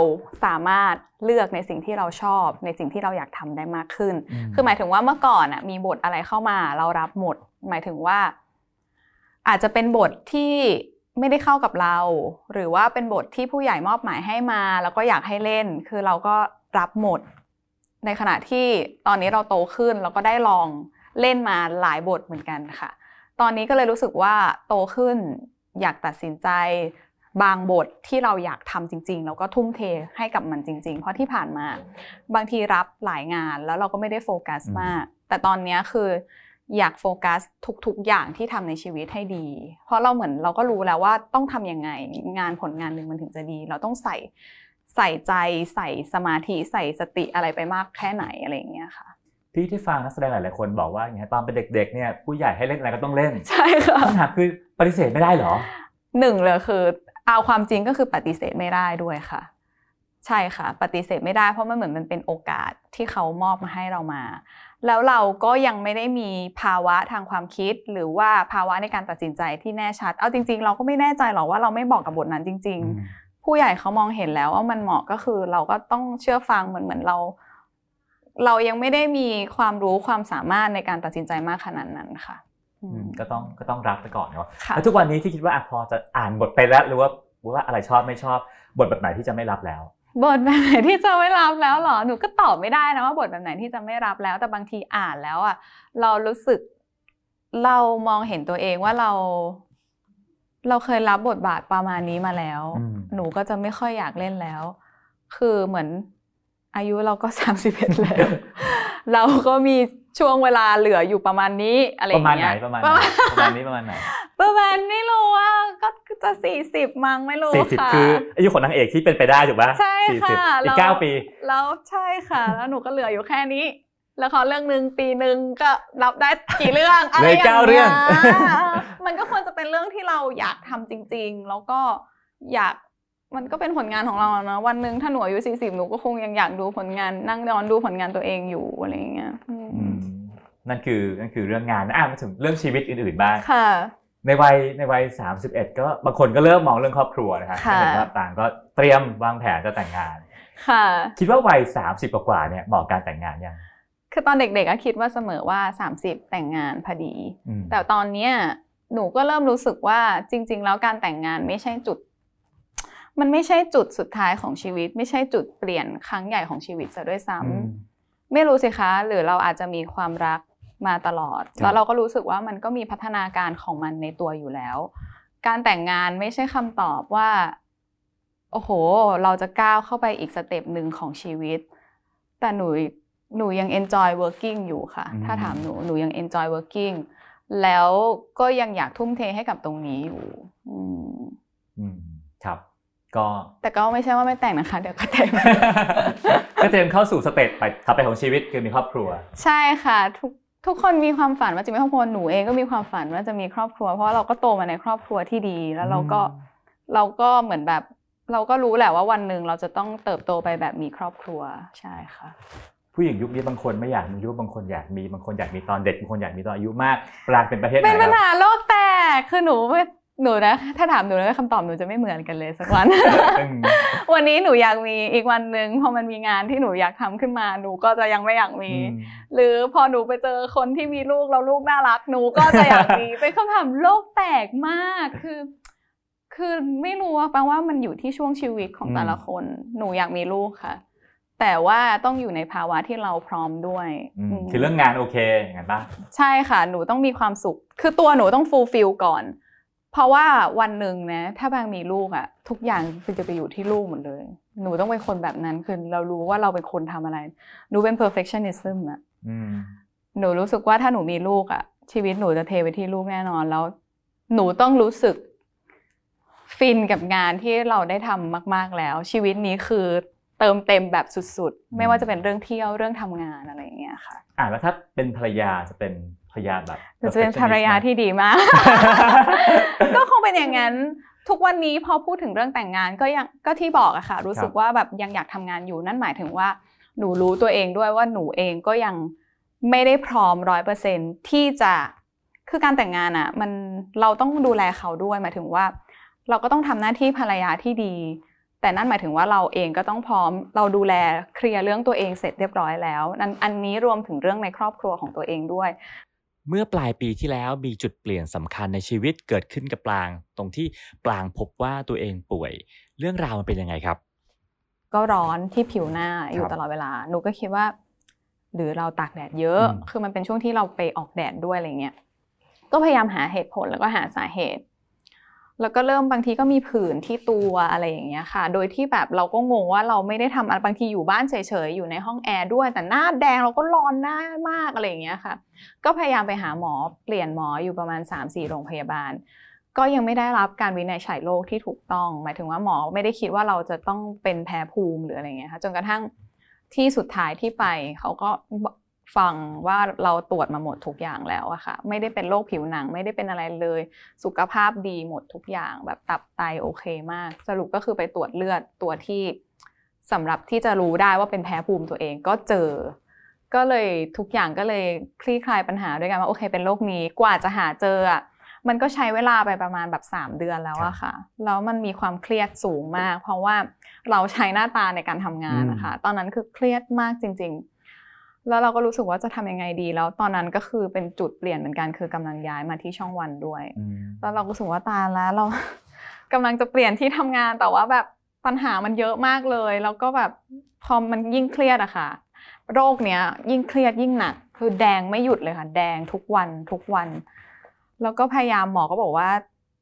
สามารถเลือกในสิ่งที่เราชอบ ในสิ่งที่เราอยากทำได้มากขึ้นอืมคือหมายถึงว่าเมื่อก่อนอะมีบทอะไรเข้ามา เรารับหมด หมายถึงว่า อาจจะเป็นบทที่ ไม่ได้เข้ากับเรา หรือว่าเป็นบทที่ผู้ใหญ่มอบหมายให้มา แล้วก็อยากให้เล่น คือเราก็รับหมด ในขณะที่ตอนนี้เราโตขึ้นเราก็ได้ลองเล่นมาหลายบทเหมือนกันค่ะ ตอนนี้ก็เลยรู้สึกว่าโตขึ้นอยากตัดสินใจบางบทที่เราอยากทำจริง ๆ แล้วก็ทุ่มเทให้กับมันจริง ๆ เพราะที่ผ่านมา บางทีรับหลายงานแล้วเราก็ไม่ได้โฟกัสมาก แต่ตอนนี้คือ อยากโฟกัสทุกๆ อย่างที่ทำในชีวิตให้ดี เพราะเราเหมือนเราก็รู้แล้วว่าต้องทำยังไงงานผลงานหนึ่งมันถึงจะดี เราต้องใส่ใส่ใจใส่สมาธิใส่สติอะไรไปมากแค่ไหนอะไรอย่างเงี้ยค่ะที่ที่ฟังนักแสดงหลายๆคนบอกว่าอย่างเงี้ยตอนเป็นเด็กๆเนี่ยผู้ใหญ่ให้เล่นอะไรก็ต้องเล่นใช่ค่ะคำถามคือปฏิเสธไม่ได้เหรอหนึ่งเลยคือ เอาความจริงก็คือปฏิเสธไม่ได้ด้วยค่ะ ใช่ค่ะ ปฏิเสธไม่ได้เพราะมันเหมือนมันเป็นโอกาสที่เขามอบมาให้เรามา แล้วเราก็ยังไม่ได้มีภาวะทางความคิด หรือว่าภาวะในการตัดสินใจที่แน่ชัด เอาจริง ๆ เราก็ไม่แน่ใจหรอกว่าเราไม่บอกกับบทนั้นจริง ๆ ผู้ใหญ่เขามองเห็นแล้วว่ามันเหมาะก็คือ เราก็ต้องเชื่อฟังเหมือนเหมือนเรา เรายังไม่ได้มีความรู้ความสามารถในการตัดสินใจมากขนาดนั้นค่ะอือืมมก็ต้องก็ต้องรับไปก่อนเนาะค่ะแล้วทุกวันนี้ที่คิดว่าอะพอจะอ่านบทไปแล้วหรือว่าว่าอะไรชอบไม่ชอบ บทแบบไหนที่จะไม่รับแล้ว บทแบบไหนที่จะไม่รับแล้วเหรอ หนูก็ตอบไม่ได้นะว่าบทแบบไหนที่จะไม่รับแล้ว แต่บางทีอ่านแล้วอะ เรารู้สึก เรามองเห็นตัวเองว่าเรา เราเคยรับบทบาทประมาณนี้มาแล้วอืมหนูก็จะไม่ค่อยอยากเล่นแล้ว คือเหมือนอายุเราก็สามสิบเอ็ดแล้ว เราก็มี ช่วงเวลาเหลืออยู่ประมาณนี้อะไรอประย่างมาณไหนเงี้ยประมาณไหนประมาณนี้ประมาณไหนประมาณไม่รู้ว่าก็จะสี่สิบมั้งไม่รู้สี่สิบค่ะคืออายุของนางเอกที่เป็นไปได้ถูกปะใช่สี่ค่ะสิบอีแล้กวเก้าปี แล้วใช่ค่ะ แล้วหนูก็เหลืออยู่แค่นี้ แล้วขอเรื่องหนึ่งปีหนึ่งก็รับได้กี่เรื่องอะไรเลยอย่างเก้าเงี้ยเรื่องมันก็ควรจะเป็นเรื่องที่เราอยากทำจริง ๆ แล้วก็อยาก มันก็เป็นผลงานของเราอะเนอะวันหนึ่งถ้าหนูอายุสี่สิบหนูก็คงยังอยากดูผลงาน นั่งย้อนดูผลงานตัวเองอยู่อะไรอย่างเงี้ยอืมอืมนั่นคือนั่นคือเรื่องงานอะมาถึงเรื่องชีวิตอื่นๆบ้างค่ะ ในวัยในวัย31ก็บางคนก็เริ่มมองเรื่องครอบครัวนะครับค่ะเห็นว่าต่างก็เตรียมวางแผนจะแต่งงาน ค่ะ คิดว่าวัย30กว่าๆเนี่ยเหมาะกับการแต่งงานยังคือตอนเด็กๆก็คิดว่าเสมอว่าสามสิบแต่งงานพอดีอืมแต่ตอนเนี้ยหนูก็เริ่มรู้สึกว่าจริง ๆ แล้วการแต่งงานไม่ใช่จุด มันไม่ใช่จุดสุดท้ายของชีวิต ไม่ใช่จุดเปลี่ยนครั้งใหญ่ของชีวิตซะด้วยซ้ำอืมไม่รู้สิคะ หรือเราอาจจะมีความรักมาตลอดครับแล้วเราก็รู้สึกว่ามันก็มีพัฒนาการของมันในตัวอยู่แล้ว การแต่งงานไม่ใช่คำตอบว่า โอ้โห เราจะก้าวเข้าไปอีกสเต็ปหนึ่งของชีวิต แต่หนูหนูยัง enjoy working อยู่ค่ะอืมถ้าถามหนูหนูยัง enjoy working แล้วก็ยังอยากทุ่มเทให้กับตรงนี้อยู่ อืมอืมครับ ก็แต่ก็ไม่ใช่ว่าไม่แต่งนะคะ เดี๋ยวก็แต่งก็เตรียมเข้าสู่สเตจไปถัดไปของชีวิตคือมีครอบครัว ใช่ค่ะ ทุกทุกคนมีความฝันว่าจะมีครอบครัวหนูเองก็มีความฝันว่าจะมีครอบครัว เพราะว่าเราก็โตมาในครอบครัวที่ดี แล้วเราก็อืมเราก็เหมือนแบบ เราก็รู้แหละว่าวันหนึ่งเราจะต้องเติบโตไปแบบมีครอบครัวใช่ค่ะ ผู้หญิงยุคนี้บางคนไม่อยากมียุคบางคนอยากมีบางคนอยากมีตอนเด็กบางคนอยากมีตอนอายุมากปรางเป็นประเทศไหนเป็นปัญครับหาโลกแตกคือหนูไม่ หนูนะถ้าถามหนูแล้วคำตอบหนูจะไม่เหมือนกันเลยสักวันอืมวันนี้หนูอยากมีอีกวันหนึ่งพอมันมีงานที่หนูอยากทำขึ้นมาหนูก็จะยังไม่อยากมีอืมหรือพอหนูไปเจอคนที่มีลูกแล้วลูกน่ารักหนูก็จะอยากมีเป็นคำถามโลกแตกมากคือ คือไม่รู้ว่าแปลว่ามันอยู่ที่ช่วงชีวิตของอืมแต่ละคน หนูอยากมีลูกค่ะ แต่ว่าต้องอยู่ในภาวะที่เราพร้อมด้วยอืมอืมคือเรื่องงานโอเคอย่างนั้นปะใช่ค่ะ หนูต้องมีความสุข คือตัวหนูต้องฟูลฟิลก่อน เพราะว่าวันหนึ่งนะ ถ้าบางมีลูกอะทุกอย่างมันจะไปอยู่ที่ลูกหมดเลย หนูต้องเป็นคนแบบนั้นคือเรารู้ว่าเราเป็นคนทำอะไร หนูเป็น perfectionism อะอืมหนูรู้สึกว่าถ้าหนูมีลูกอะชีวิตหนูจะเทไปที่ลูกแน่นอนแล้ว หนูต้องรู้สึก ฟินกับงานที่เราได้ทำมาก ๆแล้ว ชีวิตนี้คือเติมเต็มแบบสุด ๆ ไม่ว่าจะเป็นเรื่องเที่ยวเรื่องทำงานอะไรอย่างเงี้ยค่ะ อะแล้วถ้าเป็นภรรยาจะเป็น ภรรยาแบบหนูจะเป็นภรรยาที่ดีมาก ก็คงเป็นอย่างนั้นทุกวันนี้พอพูดถึงเรื่องแต่งงานก็ยังก็ที่บอกอะค่ะ รู้สึกว่าแบบยังอยากทำงานอยู่นั่นหมายถึงว่า หนูรู้ตัวเองด้วยว่าหนูเองก็ยังไม่ได้พร้อมร้อยเปอร์เซ็นที่จะคือการแต่งงานอะมันเราต้องดูแลเขาด้วยหมายถึงว่า เราก็ต้องทำหน้าที่ภรรยาที่ดี แต่นั่นหมายถึงว่าเราเองก็ต้องพร้อมเราดูแลเคลียร์เรื่องตัวเองเสร็จเรียบร้อยแล้วนั่นอันนี้รวมถึงเรื่องในครอบครัวของตัวเองด้วย เมื่อปลายปีที่แล้วมีจุดเปลี่ยนสำคัญในชีวิตเกิดขึ้นกับปลาง ตรงที่ปลางพบว่าตัวเองป่วย เรื่องราวมันเป็นยังไงครับ ก็ร้อนที่ผิวหน้าอคยู่รับตลอดเวลาหนูก็คิดว่า หรือเราตากแดดเยอะอืมคือมันเป็นช่วงที่เราไปออกแดดด้วยอะไรเงี้ยก็พยายามหาเหตุผลแล้วก็หาสาเหตุ แล้วก็เริ่มบางทีก็มีผื่นที่ตัวอะไรอย่างเงี้ยค่ะ โดยที่แบบเราก็งงว่าเราไม่ได้ทำอะไรบางทีอยู่บ้านเฉยๆอยู่ในห้องแอร์ด้วย แต่หน้าแดงเราก็ร้อนหน้ามากอะไรอย่างเงี้ยค่ะ ก็พยายามไปหาหมอเปลี่ยนหมออยู่ประมาณ 3-4 โรงพยาบาล ก็ยังไม่ได้รับการวินิจฉัยโรคที่ถูกต้อง หมายถึงว่าหมอไม่ได้คิดว่าเราจะต้องเป็นแพ้ภูมิหรืออะไรเงี้ยค่ะจนกระทั่งที่สุดท้ายที่ไปเขาก็ ฟังว่าเราตรวจมาหมดทุกอย่างแล้วอะค่ะ ไม่ได้เป็นโรคผิวหนังไม่ได้เป็นอะไรเลย สุขภาพดีหมดทุกอย่าง แบบตับไตโอเคมาก สรุปก็คือไปตรวจเลือดตัวที่สำหรับที่จะรู้ได้ว่าเป็นแพ้ภูมิตัวเองก็เจอ ก็เลยทุกอย่างก็เลยคลี่คลายปัญหาด้วยกันว่าโอเค เป็นโรคนี้กว่าจะหาเจออะมันก็ใช้เวลาไปประมาณแบบ 3 เดือนแล้วอะค่ะ แล้วมันมีความเครียดสูงมาก เพราะว่าเราใช้หน้าตาในการทำงานนะคะ ตอนนั้นคือเครียดมากจริง ๆ แล้วเราก็รู้สึกว่าจะทำยังไงดี แล้วตอนนั้นก็คือเป็นจุดเปลี่ยนเหมือนกันคือกำลังย้ายมาที่ช่องวันด้วยอืมแล้วเราก็รู้สึกว่าตายแล้วเรากำลังจะเปลี่ยนที่ทำงานแต่ว่าแบบปัญหามันเยอะมากเลย แล้วก็แบบพอมันยิ่งเครียดอะค่ะ โรคเนี้ย ยิ่งเครียดยิ่งหนัก คือแดงไม่หยุดเลยค่ะ แดงทุกวันทุกวัน แล้วก็พยายามหมอก็บอกว่า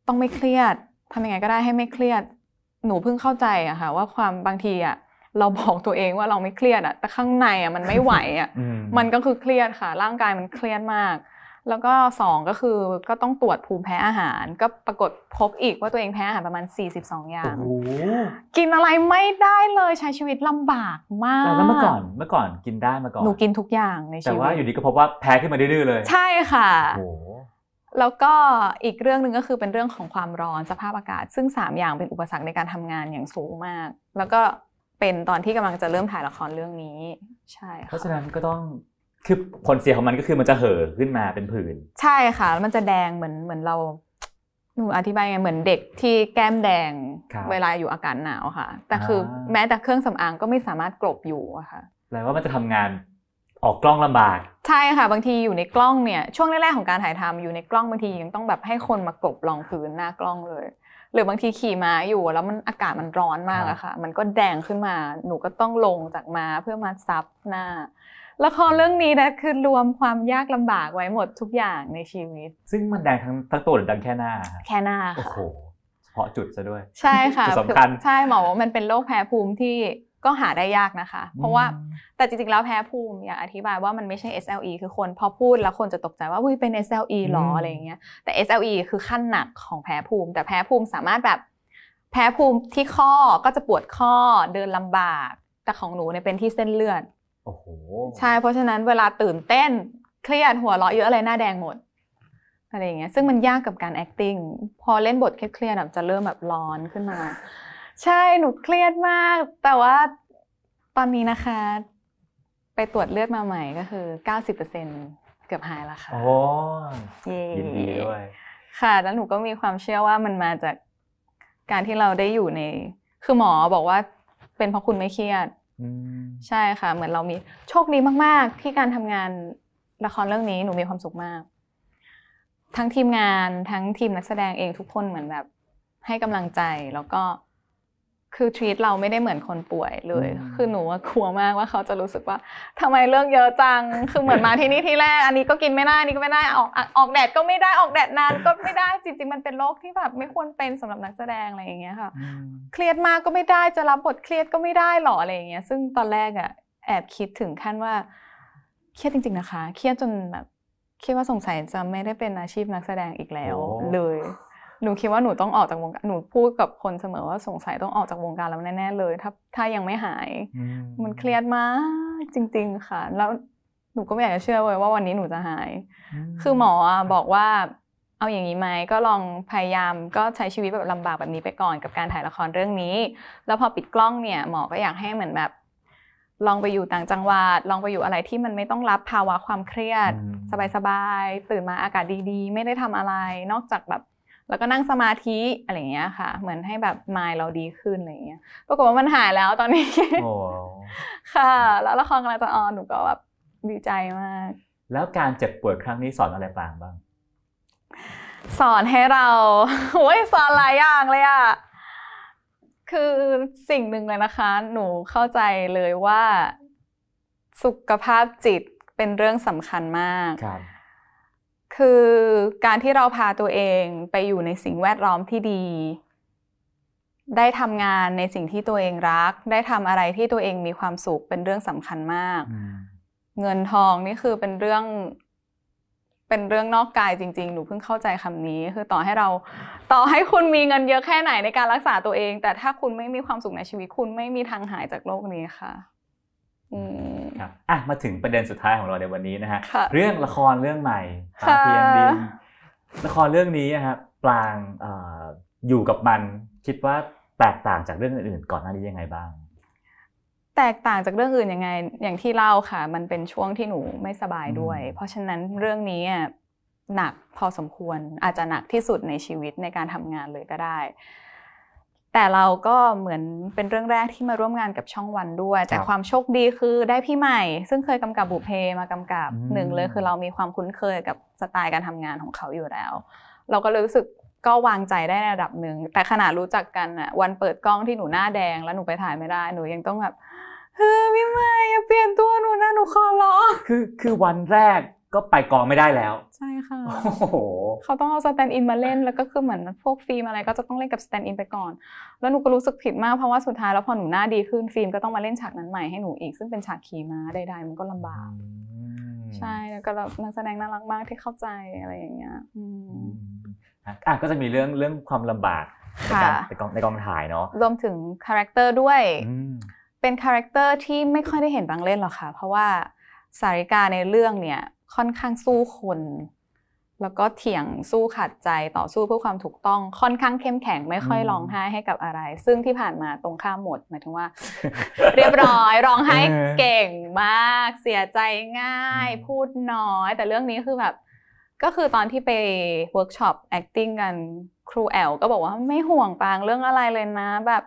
ต้องไม่เครียดทำยังไงก็ได้ให้ไม่เครียด หนูเพิ่งเข้าใจอะค่ะ ว่าความบางทีอะ เราบอกตัวเองว่าเราไม่เครียดอะแต่ข้างในอะมันไม่ไหวอะอืมันก็คือเครียดค่ะ ร่างกายมันเครียดมาก แล้วก็สองก็คือก็ต้องตรวจภูมิแพ้อาหาร ก็ปรากฏพบอีกว่าตัวเองแพ้อาหารประมาณ 42 อย่างโอ้โหกินอะไรไม่ได้เลยใช้ชีวิตลำบากมากแล้วเมื่อก่อนเมื่อก่อนกินได้มาก่อนหนูกินทุกอย่างในแต่ชีวิว่าตอยู่ดีก็พบว่าแพ้ขึ้นมาดื้อๆเลย ใช่ค่ะโอ้โหแล้วก็อีกเรื่องหนึ่งก็คือเป็นเรื่องของความร้อนสภาพอากาศ ซึ่ง 3 อย่างเป็นอุปสรรคในการทำงานอย่างสูงมาก แล้วก็ เป็นตอนที่กำลังจะเริ่มถ่ายละครเรื่องนี้ ใช่เพราะค่ะฉะนั้นก็ต้องคือผลเสียของมันก็คือมันจะเห่อขึ้นมาเป็นผื่นใช่ค่ะแล้วมันจะแดงเหมือนเหมือนเราหนูอธิบายไงเหมือนเด็กที่แก้มแดงครับเวลาอยู่อากาศหนาวค่ะ แต่คืออาแม้แต่เครื่องสำอางก็ไม่สามารถกลบอยู่อะค่ะแปลว่ามันจะทำงานออกกล้องลำบาก ใช่ค่ะ บางทีอยู่ในกล้องเนี่ยช่วงแรกๆของการถ่ายทำอยู่ในกล้องบางทียังต้องแบบให้คนมากลบรองพื้นหน้ากล้องเลย หรือบางทีขี่ม้าอยู่แล้วมันอากาศมันร้อนมากอะค่ะ มันก็แดงขึ้นมาหนูก็ต้องลงจากม้าเพื่อมาซับหน้าละครเรื่องนี้นะคือรวมความยากลำบากไว้หมดทุกอย่างในชีวิต ซึ่งมันแดงทั้งทั้งตัวหรือแดงแค่หน้าฮะแค่หน้าโอ้ค่ะโหเฉพาะจุดซะด้วย ใช่ค่ะจุดสำคัญใช่หมอบอกว่ามันเป็นโรคแพ้ภูมิที่ ก็หาได้ยากนะคะ เพราะว่าแต่จริงๆ แล้วแพ้ภูมิอยากอธิบายว่ามันไม่ใช่ SLE คือคนพอพูดแล้วคนจะตกใจว่าอุ้ยเป็น SLE หรออืมอะไรอย่างเงี้ยแต่ SLE คือขั้นหนักของแพ้ภูมิ แต่แพ้ภูมิสามารถแบบแพ้ภูมิที่ข้อก็จะปวดข้อเดินลำบาก แต่ของหนูเนี่ยเป็นที่เส้นเลือดโอ้โหใช่เพราะฉะนั้นเวลาตื่นเต้นเครียดหัวเราะเยอะอะไรหน้าแดงหมดอะไรอย่างเงี้ยซึ่งมันยากกับการ acting พอเล่นบทเครียดๆแบบจะเริ่มแบบร้อนขึ้นมา ใช่หนูเครียดมาก แต่ว่าตอนนี้นะคะ ไปตรวจเลือดมาใหม่ก็คือ 90%เกือบหายแล้วค่ะโอ้เย้ยินดีด้วย ค่ะ แล้วหนูก็มีความเชื่อว่ามันมาจากการที่เราได้อยู่ใน คือหมอบอกว่าเป็นเพราะคุณไม่เครียดอืมใช่ค่ะ เหมือนเรามีโชคดีมาก ๆ ที่การทำงานละครเรื่องนี้หนูมีความสุขมาก ทั้งทีมงานทั้งทีมนักแสดงเองทุกคนเหมือนแบบให้กำลังใจแล้วก็ คือทรีตเราไม่ได้เหมือนคนป่วยเลยอืมคือหนูว่ากลัวมากว่าเขาจะรู้สึกว่าทำไมเรื่องเยอะจัง คือเหมือนมาที่นี่ที่แรก อันนี้ก็กินไม่ได้ อันนี้ก็ไม่ได้ ออกอะออกแดดก็ไม่ได้ ออกแดดนานก็ไม่ได้ จริง ๆ มันเป็นโรคที่แบบไม่ควรเป็นสำหรับนักแสดงอะไรอย่างเงี้ยค่ะอืมเครียดมากก็ไม่ได้ จะรับบทเครียดก็ไม่ได้หรออะไรอย่างเงี้ย ซึ่งตอนแรกอะแอบคิดถึงขั้นว่า เครียดจริง ๆนะคะ เครียดจนแบบคิดว่าสงสัยจะไม่ได้เป็นอาชีพนักแสดงอีกแล้วโอ้เลย หนูคิดว่าหนูต้องออกจากวงการหนูพูดกับคนเสมอว่าสงสัยต้องออกจากวงการแล้วแน่ๆเลย ถ้าถ้ายังไม่หายอืมันเครียดมากจริง ๆ ค่ะ แล้วหนูก็ไม่อยากจะเชื่อเลยว่าวันนี้หนูจะหาย คือหมออะบอกว่าเอาอย่างนี้ไหมก็ลองพยายามก็ใช้ชีวิตแบบลำบากแบบนี้ไปก่อนกับการถ่ายละครเรื่องนี้ แล้วพอปิดกล้องเนี่ยหมอก็อยากให้เหมือนแบบ ลองไปอยู่ต่างจังหวัด ลองไปอยู่อะไรที่มันไม่ต้องรับภาวะความเครียดอืมสบายๆตื่นมาอากาศดีๆ ไม่ได้ทำอะไร นอกจากแบบ แล้วก็นั่งสมาธิอะไรอย่างเงี้ยค่ะ เหมือนให้แบบมายเราดีขึ้นอะไรอย่างเงี้ยปรากฏว่ามันหายแล้วตอนนี้โอ้ค่ะ แล้วละครกำลังจะออนหนูก็แบบดีใจมาก แล้วการเจ็บป่วยครั้งนี้สอนอะไรปรางบ้าง สอนให้เราโอ้ยสอนหลายอย่างเลยอะคือสิ่งหนึ่งเลยนะคะ หนูเข้าใจเลยว่า สุขภาพจิตเป็นเรื่องสำคัญมาก คือการที่เราพาตัวเองไปอยู่ในสิ่งแวดล้อมที่ดี ได้ทำงานในสิ่งที่ตัวเองรัก ได้ทำอะไรที่ตัวเองมีความสุขเป็นเรื่องสำคัญมาก เงินทองนี่คือเป็นเรื่อง เป็นเรื่องนอกกายจริงๆ หนูเพิ่งเข้าใจคำนี้ คือต่อให้เรา ต่อให้คุณมีเงินเยอะแค่ไหนในการรักษาตัวเอง แต่ถ้าคุณไม่มีความสุขในชีวิตคุณไม่มีทางหายจากโลกนี้ค่ะ อืม ครับอะมาถึงประเด็นสุดท้ายของเราในวันนี้นะฮะค่ะเรื่องละครเรื่องใหม่ปรางค่ะเพียงดินละครเรื่องนี้นะครับปรางเอ่ออยู่กับมันคิดว่าแตกต่างจากเรื่องอื่นๆก่อนหน้านี้ยังไงบ้าง แตกต่างจากเรื่องอื่นยังไง อย่างที่เล่าค่ะ มันเป็นช่วงที่หนูไม่สบายด้วยอืมเพราะฉะนั้นเรื่องนี้อะหนักพอสมควรอาจจะหนักที่สุดในชีวิตในการทำงานเลยก็ได้ แต่เราก็เหมือนเป็นเรื่องแรกที่มาร่วมงานกับช่องวันด้วย แต่ความโชคดีคือได้พี่ใหม่ ซึ่งเคยกำกับบุพเพมากำกับหนึ่งเลยคือเรามีความคุ้นเคยกับสไตล์การทำงานของเขาอยู่แล้ว เราก็เลยรู้สึกก็วางใจได้ในระดับหนึ่งแต่ขนาดรู้จักกันอะวันเปิดกล้องที่หนูหน้าแดง แล้วหนูไปถ่ายไม่ได้หนูยังต้องแบบเฮ้ยพี่ใหม่อย่าเปลี่ยนตัวหนูนะหนูขอร้องคือคือวันแรก ก็ไปกองไม่ได้แล้ว ใช่ค่ะโอ้โหเขาต้องเอา stand-in มาเล่นแล้วก็คือเหมือนพวกฟิล์มอะไรก็จะต้องเล่นกับ stand-in ไปก่อน แล้วหนูก็รู้สึกผิดมากเพราะว่าสุดท้ายแล้วพอหนูหน้าดีขึ้นฟิล์มก็ต้องมาเล่นฉากนั้นใหม่ให้หนูอีกซึ่งเป็นฉากขี่ม้าใดๆมันก็ลำบากใช่แล้วก็นักแสดงน่ารักมากที่เข้าใจอะไรอย่างเงี้ยอืมอืมอะอะก็จะมีเรื่องเรื่องความลำบากในค่ะการในกองในกองถ่ายเนาะรวมถึง character ด้วยอืมเป็น character ที่ไม่ค่อยได้เห็นปางเล่นหรอกค่ะ เพราะว่าสาริกาในเรื่องเนี่ย ค่อนข้างสู้คน แล้วก็เถียงสู้ขัดใจต่อสู้เพื่อความถูกต้องค่อนข้างเข้มแข็งไม่ค่อยอืมร้องไห้ให้กับอะไร ซึ่งที่ผ่านมาตรงข้ามหมดหมายถึงว่า เรียบร้อยร้องไห้เก่งมาก เสียใจง่าย พูดน้อย แต่เรื่องนี้คือแบบก็คือตอนที่ไป workshop acting กันครูแอลก็บอกว่าไม่ห่วงปางเรื่องอะไรเลยนะ แบบ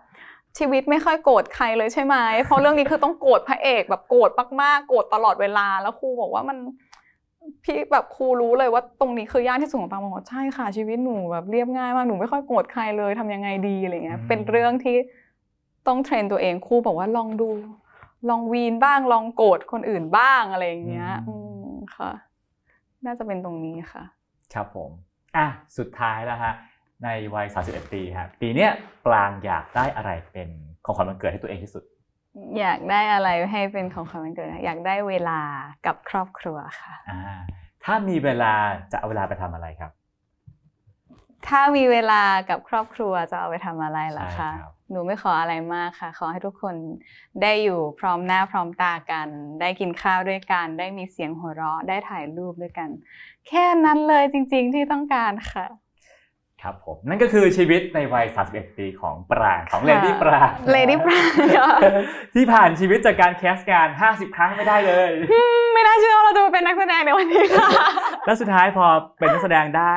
ชีวิตไม่ค่อยโกรธใครเลยใช่ไหมเพราะเรื่องนี้คือต้องโกรธพระเอกแบบโกรธมากๆโกรธตลอดเวลาแล้วครูบอกว่ามัน พี่แบบครูรู้เลยว่าตรงนี้คือยากที่สุดของปางบอกว่าใช่ค่ะชีวิตหนูแบบเรียบง่ายมากหนูไม่ค่อยโกรธใครเลยทำยังไงดีอะไรเงี้ยเป็นเรื่องที่ต้อง train ตัวเองครูบอกว่าลองดู ลองวีนบ้างลองโกรธคนอื่นบ้างอะไรอย่างเงี้ยอืมค่ะ น่าจะเป็นตรงนี้ค่ะ ครับผมอะสุดท้ายแล้วฮะในวัย 31 ปีครับปีเนี้ยปลางอยากได้อะไรเป็นของขวัญวันเกิดให้ตัวเองที่สุด อยากได้อะไรให้เป็นของขวัญวันเกิดนะอยากได้เวลากับครอบครัวค่ะอ่าถ้ามีเวลาจะเอาเวลาไปทำอะไรครับ ถ้ามีเวลากับครอบครัวจะเอาไปทำอะไรล่ะใช่คะครับ หนูไม่ขออะไรมากค่ะ ขอให้ทุกคนได้อยู่พร้อมหน้าพร้อมตากัน ได้กินข้าวด้วยกัน ได้มีเสียงหัวเราะ ได้ถ่ายรูปด้วยกัน แค่นั้นเลยจริง ๆ ที่ต้องการค่ะ ครับผมนั่นก็คือชีวิตในวัย 31 ปีของปรางของเลดี้ปราง Lady ปรางค่ะที่ผ่านชีวิตจากการแคสต์งาน50 ครั้งไม่ได้เลย ไม่น่าเชื่อว่าเราจะมาเป็นนักแสดงในวันนี้ค่ะ แล้วสุดท้ายพอเป็นนักแสดงได้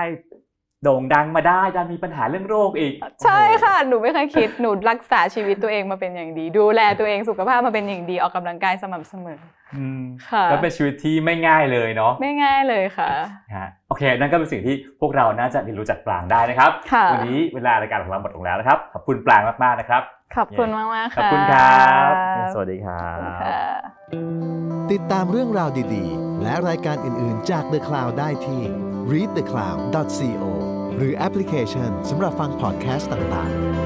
โด่งดังมาได้ดันมีปัญหาเรื่องโรคอีก ใช่ค่ะ หนูไม่เคยคิด หนูรักษาชีวิตตัวเองมาเป็นอย่างดี ดูแลตัวเองสุขภาพมาเป็นอย่างดี ออกกำลังกายสม่ำเสมอ อืมค่ะก็เป็นชีวิตที่ไม่ง่ายเลยเนาะไม่ง่ายเลยค่ะฮะโอเค นั่นก็เป็นสิ่งที่พวกเราน่าจะเรียนรู้จากปรางได้นะครับค่ะวันนี้เวลารายการของเราหมดลงแล้วนะครับ ขอบคุณปรางมากๆนะครับ ขอบคุณมากมากๆขอบค่ะคุณครับ สวัสดีครัขอบคุณบค่ะติดตามเรื่องราวดีๆ และรายการอื่นๆ จาก The Cloud ได้ที่ readthecloud.co หรือแอปพลิเคชันสำหรับฟังพอดแคสต์ต่างๆ